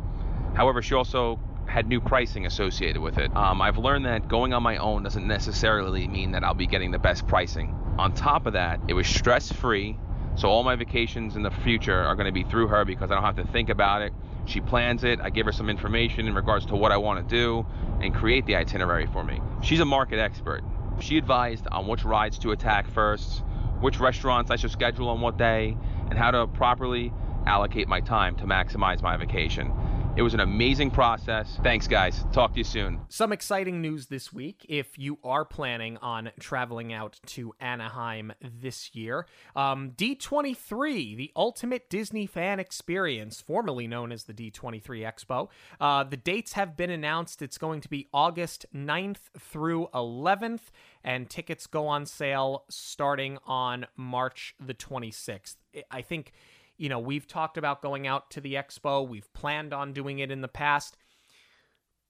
[SPEAKER 2] However, she also had new pricing associated with it. Um, I've learned that going on my own doesn't necessarily mean that I'll be getting the best pricing. On top of that, it was stress free. So all my vacations in the future are going to be through her because I don't have to think about it. She plans it. I give her some information in regards to what I want to do and create the itinerary for me. She's a market expert. She advised on which rides to attack first, which restaurants I should schedule on what day, and how to properly allocate my time to maximize my vacation. It was an amazing process. Thanks, guys. Talk to you soon.
[SPEAKER 3] Some exciting news this week if you are planning on traveling out to Anaheim this year. Um, D23, the Ultimate Disney Fan Experience, formerly known as the D23 Expo. Uh, the dates have been announced. It's going to be August 9th through 11th, and tickets go on sale starting on March the 26th. I think you know, we've talked about going out to the expo, we've planned on doing it in the past.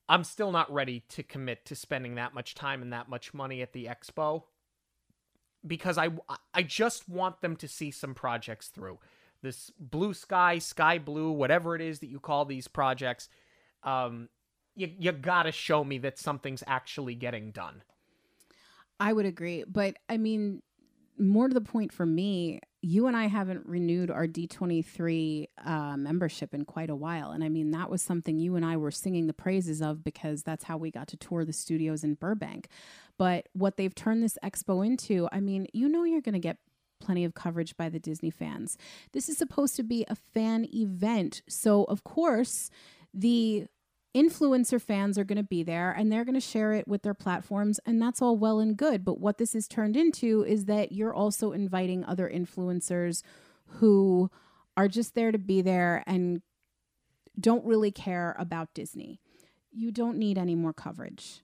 [SPEAKER 3] I'm still not ready to commit to spending that much time and that much money at the expo because I I just want them to see some projects through. This blue sky, sky blue, whatever it is that you call these projects, um, you you gotta show me that something's actually getting done.
[SPEAKER 4] I would agree, but I mean, more to the point for me, you and I haven't renewed our D23 uh, membership in quite a while. And I mean, that was something you and I were singing the praises of because that's how we got to tour the studios in Burbank. But what they've turned this expo into, I mean, you know, you're going to get plenty of coverage by the Disney fans. This is supposed to be a fan event. So, of course, the influencer fans are going to be there and they're going to share it with their platforms and that's all well and good but what this has turned into is that you're also inviting other influencers who are just there to be there and don't really care about Disney. You don't need any more coverage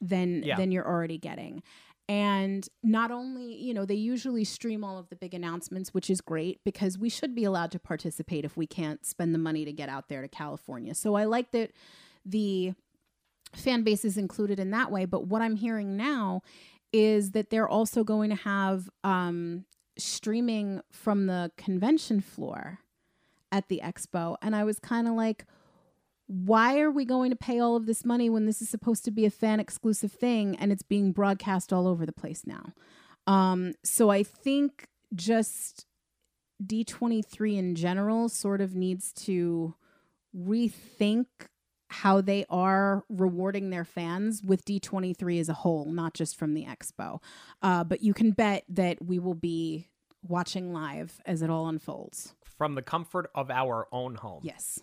[SPEAKER 4] than
[SPEAKER 3] Yeah.
[SPEAKER 4] than you're already getting. And not only, you know, they usually stream all of the big announcements, which is great because we should be allowed to participate if we can't spend the money to get out there to California. So I like that the fan base is included in that way. But what I'm hearing now is that they're also going to have um, streaming from the convention floor at the expo. And I was kind of like, why are we going to pay all of this money when this is supposed to be a fan exclusive thing and it's being broadcast all over the place now? Um, so I think just D23 in general sort of needs to rethink how they are rewarding their fans with D23 as a whole, not just from the expo. Uh, but you can bet that we will be watching live as it all unfolds.
[SPEAKER 3] From the comfort of our own home.
[SPEAKER 4] Yes.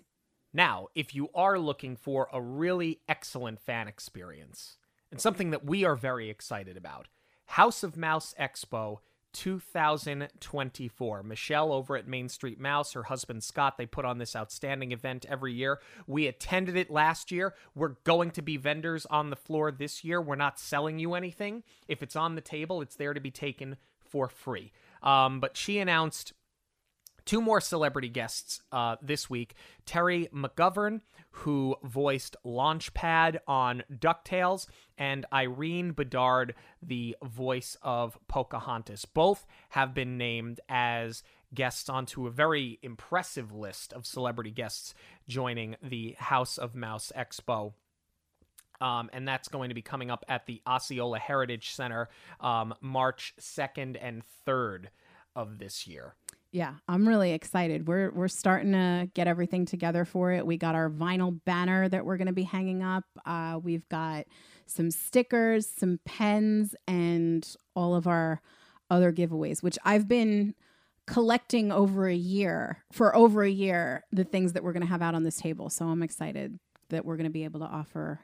[SPEAKER 3] Now, if you are looking for a really excellent fan experience and something that we are very excited about, House of Mouse Expo 2024. Michelle over at Main Street Mouse, her husband Scott, they put on this outstanding event every year. We attended it last year. We're going to be vendors on the floor this year. We're not selling you anything. If it's on the table, it's there to be taken for free. Um, but she announced two more celebrity guests uh, this week Terry McGovern, who voiced Launchpad on DuckTales, and Irene Bedard, the voice of Pocahontas. Both have been named as guests onto a very impressive list of celebrity guests joining the House of Mouse Expo. Um, and that's going to be coming up at the Osceola Heritage Center um, March 2nd and 3rd of this year.
[SPEAKER 4] Yeah, I'm really excited. We're we're starting to get everything together for it. We got our vinyl banner that we're going to be hanging up. Uh, we've got some stickers, some pens, and all of our other giveaways, which I've been collecting over a year for over a year. The things that we're going to have out on this table, so I'm excited that we're going to be able to offer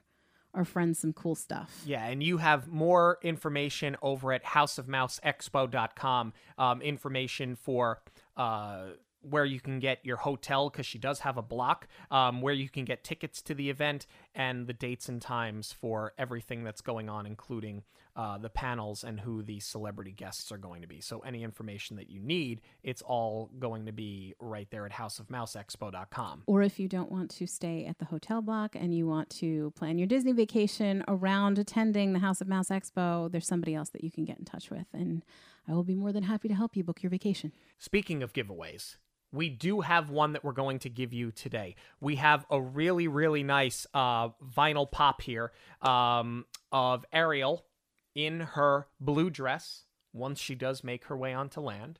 [SPEAKER 4] our friends some cool stuff.
[SPEAKER 3] Yeah, and you have more information over at houseofmouseexpo.com. Um, information for uh, where you can get your hotel, because she does have a block, um, where you can get tickets to the event, and the dates and times for everything that's going on, including uh, the panels and who the celebrity guests are going to be. So, any information that you need, it's all going to be right there at houseofmouseexpo.com.
[SPEAKER 4] Or if you don't want to stay at the hotel block and you want to plan your Disney vacation around attending the House of Mouse Expo, there's somebody else that you can get in touch with. And I will be more than happy to help you book your vacation.
[SPEAKER 3] Speaking of giveaways, we do have one that we're going to give you today. We have a really, really nice uh, vinyl pop here um, of Ariel in her blue dress once she does make her way onto land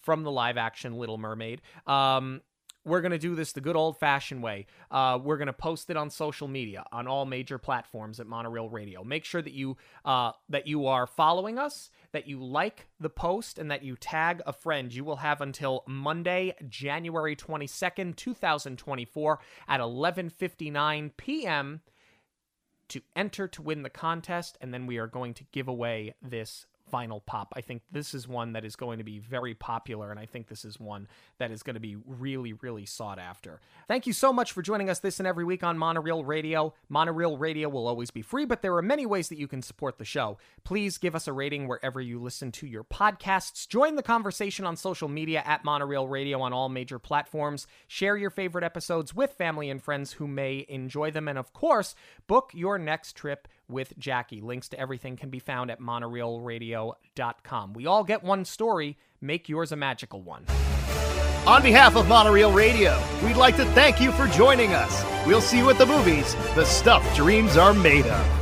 [SPEAKER 3] from the live action Little Mermaid. Um, we're going to do this the good old fashioned way. Uh, we're going to post it on social media on all major platforms at Monoreel Radio. Make sure that you uh, that you are following us, that you like the post, and that you tag a friend. You will have until Monday, January 22nd, 2024 at 11:59 p.m. to enter to win the contest, and then we are going to give away this vinyl pop. I think this is one that is going to be very popular, and I think this is one that is going to be really, really sought after. Thank you so much for joining us this and every week on Monoreel Radio. Monoreel Radio will always be free, but there are many ways that you can support the show. Please give us a rating wherever you listen to your podcasts. Join the conversation on social media at Monoreel Radio on all major platforms. Share your favorite episodes with family and friends who may enjoy them. And of course, book your next trip with Jackie. Links to everything can be found at monoreelradio.com. We all get one story. Make yours a magical one.
[SPEAKER 1] On behalf of Monoreel Radio, we'd like to thank you for joining us. We'll see you at the movies, the stuff dreams are made of.